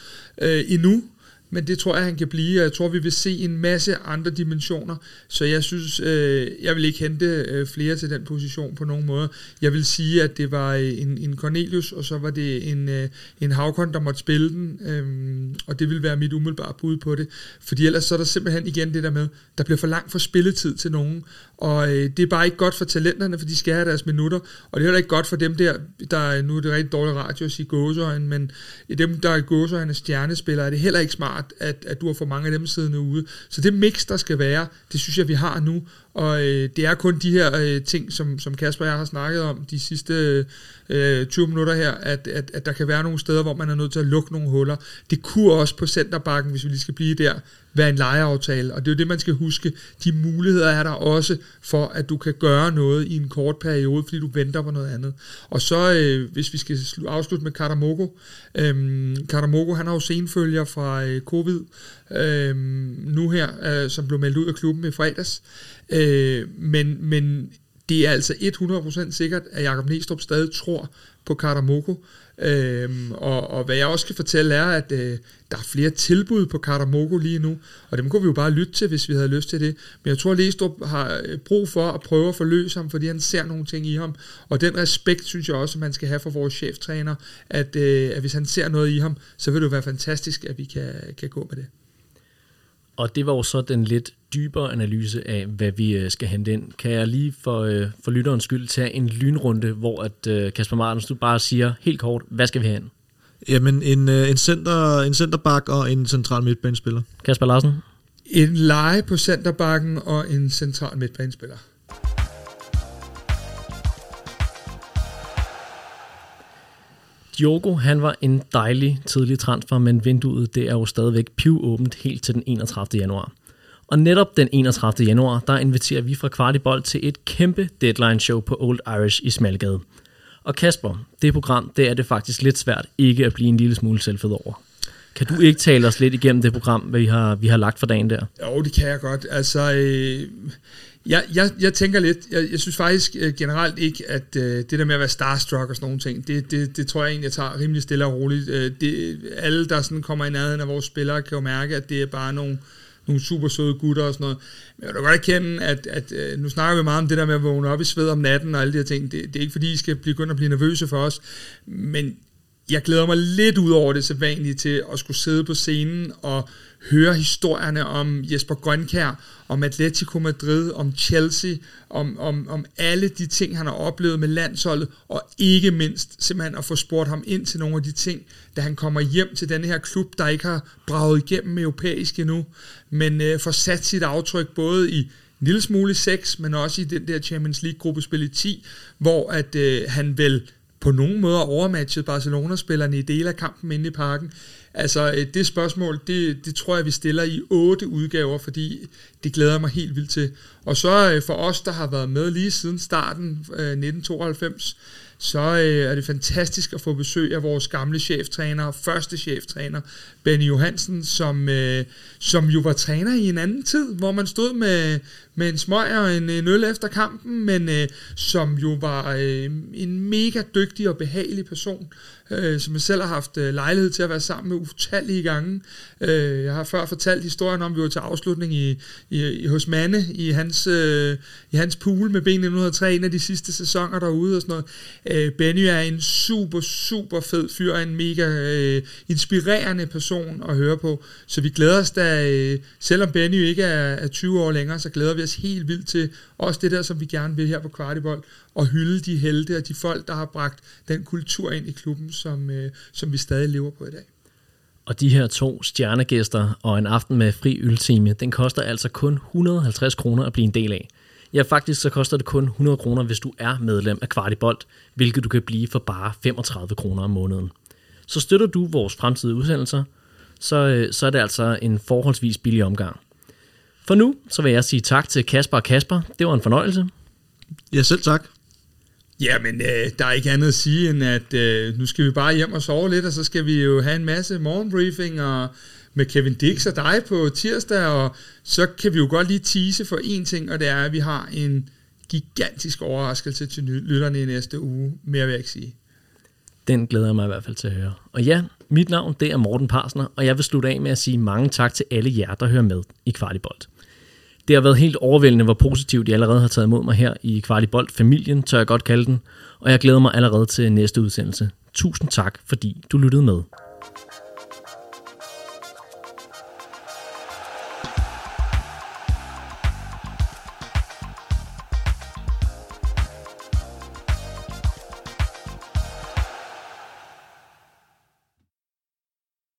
Speaker 2: øh, endnu men det tror jeg, han kan blive, og jeg tror, vi vil se en masse andre dimensioner, så jeg synes, øh, jeg vil ikke hente øh, flere til den position på nogen måde. Jeg vil sige, at det var øh, en, en Cornelius, og så var det en, øh, en Havkon, der måtte spille den, øh, og det vil være mit umiddelbare bud på det, fordi ellers så er der simpelthen igen det der med, der bliver for langt for spilletid til nogen, og øh, det er bare ikke godt for talenterne, for de skal have deres minutter, og det er heller ikke godt for dem der, der nu er det rigtig dårligt radio at sige gåsøjne, men dem, der er gåsøjne stjernespillere, er det heller ikke smart, at, at du har for mange af dem siddende ude. Så det mix, der skal være, det synes jeg, vi har nu, og øh, det er kun de her øh, ting, som, som Kasper og jeg har snakket om de sidste øh, 20 minutter her, at, at, at der kan være nogle steder, hvor man er nødt til at lukke nogle huller. Det kunne også på centerbakken, hvis vi lige skal blive der, være en lejeaftale, og det er jo det, man skal huske. De muligheder er der også for, at du kan gøre noget i en kort periode, fordi du venter på noget andet. Og så, øh, hvis vi skal afslutte med Katamoko, øh, Katamoko, han har jo senfølger fra øh, covid, øh, nu her, øh, som blev meldt ud af klubben i fredags, øh, men, men det er altså 100% sikkert, at Jakob Næstrup stadig tror på Katamoko, Øhm, og, og hvad jeg også kan fortælle er, at øh, der er flere tilbud på Katamoko lige nu, og dem kunne vi jo bare lytte til, hvis vi havde lyst til det. Men jeg tror, at Læstrup har øh, brug for at prøve at forløse ham, fordi han ser nogle ting i ham. Og den respekt, synes jeg også, at man skal have for vores cheftræner, at, øh, at hvis han ser noget i ham, så vil det jo være fantastisk, at vi kan, kan gå med det.
Speaker 1: Og det var jo så den lidt dybere analyse af, hvad vi øh, skal hente ind. Kan jeg lige for, øh, for lytterens skyld tage en lynrunde, hvor at øh, Kasper Martens, du bare siger helt kort, hvad skal vi have ind?
Speaker 3: Jamen, en, en, center, en centerback og en central midtbanespiller.
Speaker 1: Kasper Larsen?
Speaker 2: En leje på centerbakken og en central midtbanespiller.
Speaker 1: Diogo, han var en dejlig tidlig transfer, men vinduet det er jo stadigvæk åbent helt til den 31. januar. Og netop den 31. januar, der inviterer vi fra Kvartibold til et kæmpe deadline show på Old Irish i Smalgade. Og Kasper, det program, det er det faktisk lidt svært ikke at blive en lille smule selvfed over. Kan du ikke tale os lidt igennem det program, vi har, vi har lagt for dagen der?
Speaker 2: Jo, det kan jeg godt. Altså, øh, jeg, jeg, jeg tænker lidt, jeg, jeg synes faktisk øh, generelt ikke, at øh, det der med at være starstruck og sådan nogle ting, det, det, det tror jeg egentlig, jeg tager rimelig stille og roligt. Øh, det, alle, der sådan kommer i nærheden af vores spillere, kan jo mærke, at det er bare nogle, nogle super søde gutter og sådan noget. Men jeg vil godt erkende, at, at øh, nu snakker vi meget om det der med at vågne op i sved om natten og alle de her ting. Det, det er ikke fordi, I skal begynde at blive nervøse for os, men jeg glæder mig lidt ud over det sædvanlige til at skulle sidde på scenen og høre historierne om Jesper Grønkær, om Atletico Madrid, om Chelsea, om, om, om alle de ting, han har oplevet med landsholdet, og ikke mindst simpelthen at få spurgt ham ind til nogle af de ting, da han kommer hjem til denne her klub, der ikke har braget igennem europæisk endnu, men øh, får sat sit aftryk både i en lille smule 6, men også i den der Champions League-gruppespil i 10, hvor at øh, han vel på nogen måde overmatchet Barcelona-spillerne i dele af kampen inde i parken. Altså, øh, det spørgsmål, det, det tror jeg, vi stiller i otte udgaver, fordi det glæder jeg mig helt vildt til. Og så øh, for os, der har været med lige siden starten 1992, øh, så øh, er det fantastisk at få besøg af vores gamle cheftræner, første cheftræner, Benny Johansen, som, som jo var træner i en anden tid, hvor man stod med, med en smøg og en, en øl efter kampen, men øh, som jo var øh, en mega dygtig og behagelig person, øh, som jeg selv har haft øh, lejlighed til at være sammen med utallige gange. Øh, jeg har før fortalt historien om, at vi var til afslutning i, i, i hos Manne i hans, øh, i hans pool med B903, en af de sidste sæsoner derude og sådan noget. Øh, Benny er en super, super fed fyr, en mega øh, inspirerende person at høre på, så vi glæder os da, øh, selvom Benny ikke er, er 20 år længere, så glæder vi os helt vildt til også det der, som vi gerne vil her på Kvartibold, og hylde de helte og de folk, der har bragt den kultur ind i klubben, som, øh, som vi stadig lever på i dag.
Speaker 1: Og de her to stjernegæster og en aften med fri øltime, den koster altså kun 150 kroner at blive en del af. Ja, faktisk så koster det kun 100 kroner, hvis du er medlem af Kvartibolt, hvilket du kan blive for bare 35 kroner om måneden. Så støtter du vores fremtidige udsendelser, så, øh, så er det altså en forholdsvis billig omgang. For nu, så vil jeg sige tak til Kasper og Kasper. Det var en fornøjelse.
Speaker 3: Ja, selv tak.
Speaker 2: Jamen, øh, der er ikke andet at sige, end at øh, nu skal vi bare hjem og sove lidt, og så skal vi jo have en masse morgenbriefing og med Kevin Dix og dig på tirsdag, og så kan vi jo godt lige tease for en ting, og det er, at vi har en gigantisk overraskelse til lytterne i næste uge, mere vil jeg ikke sige.
Speaker 1: Den glæder jeg mig i hvert fald til at høre. Og ja, mit navn det er Morten Parsner, og jeg vil slutte af med at sige mange tak til alle jer, der hører med i Kvartibolt. Det har været helt overvældende, hvor positivt I allerede har taget imod mig her i Kvartibolt-familien, tør jeg godt kalde den, og jeg glæder mig allerede til næste udsendelse. Tusind tak, fordi du lyttede med.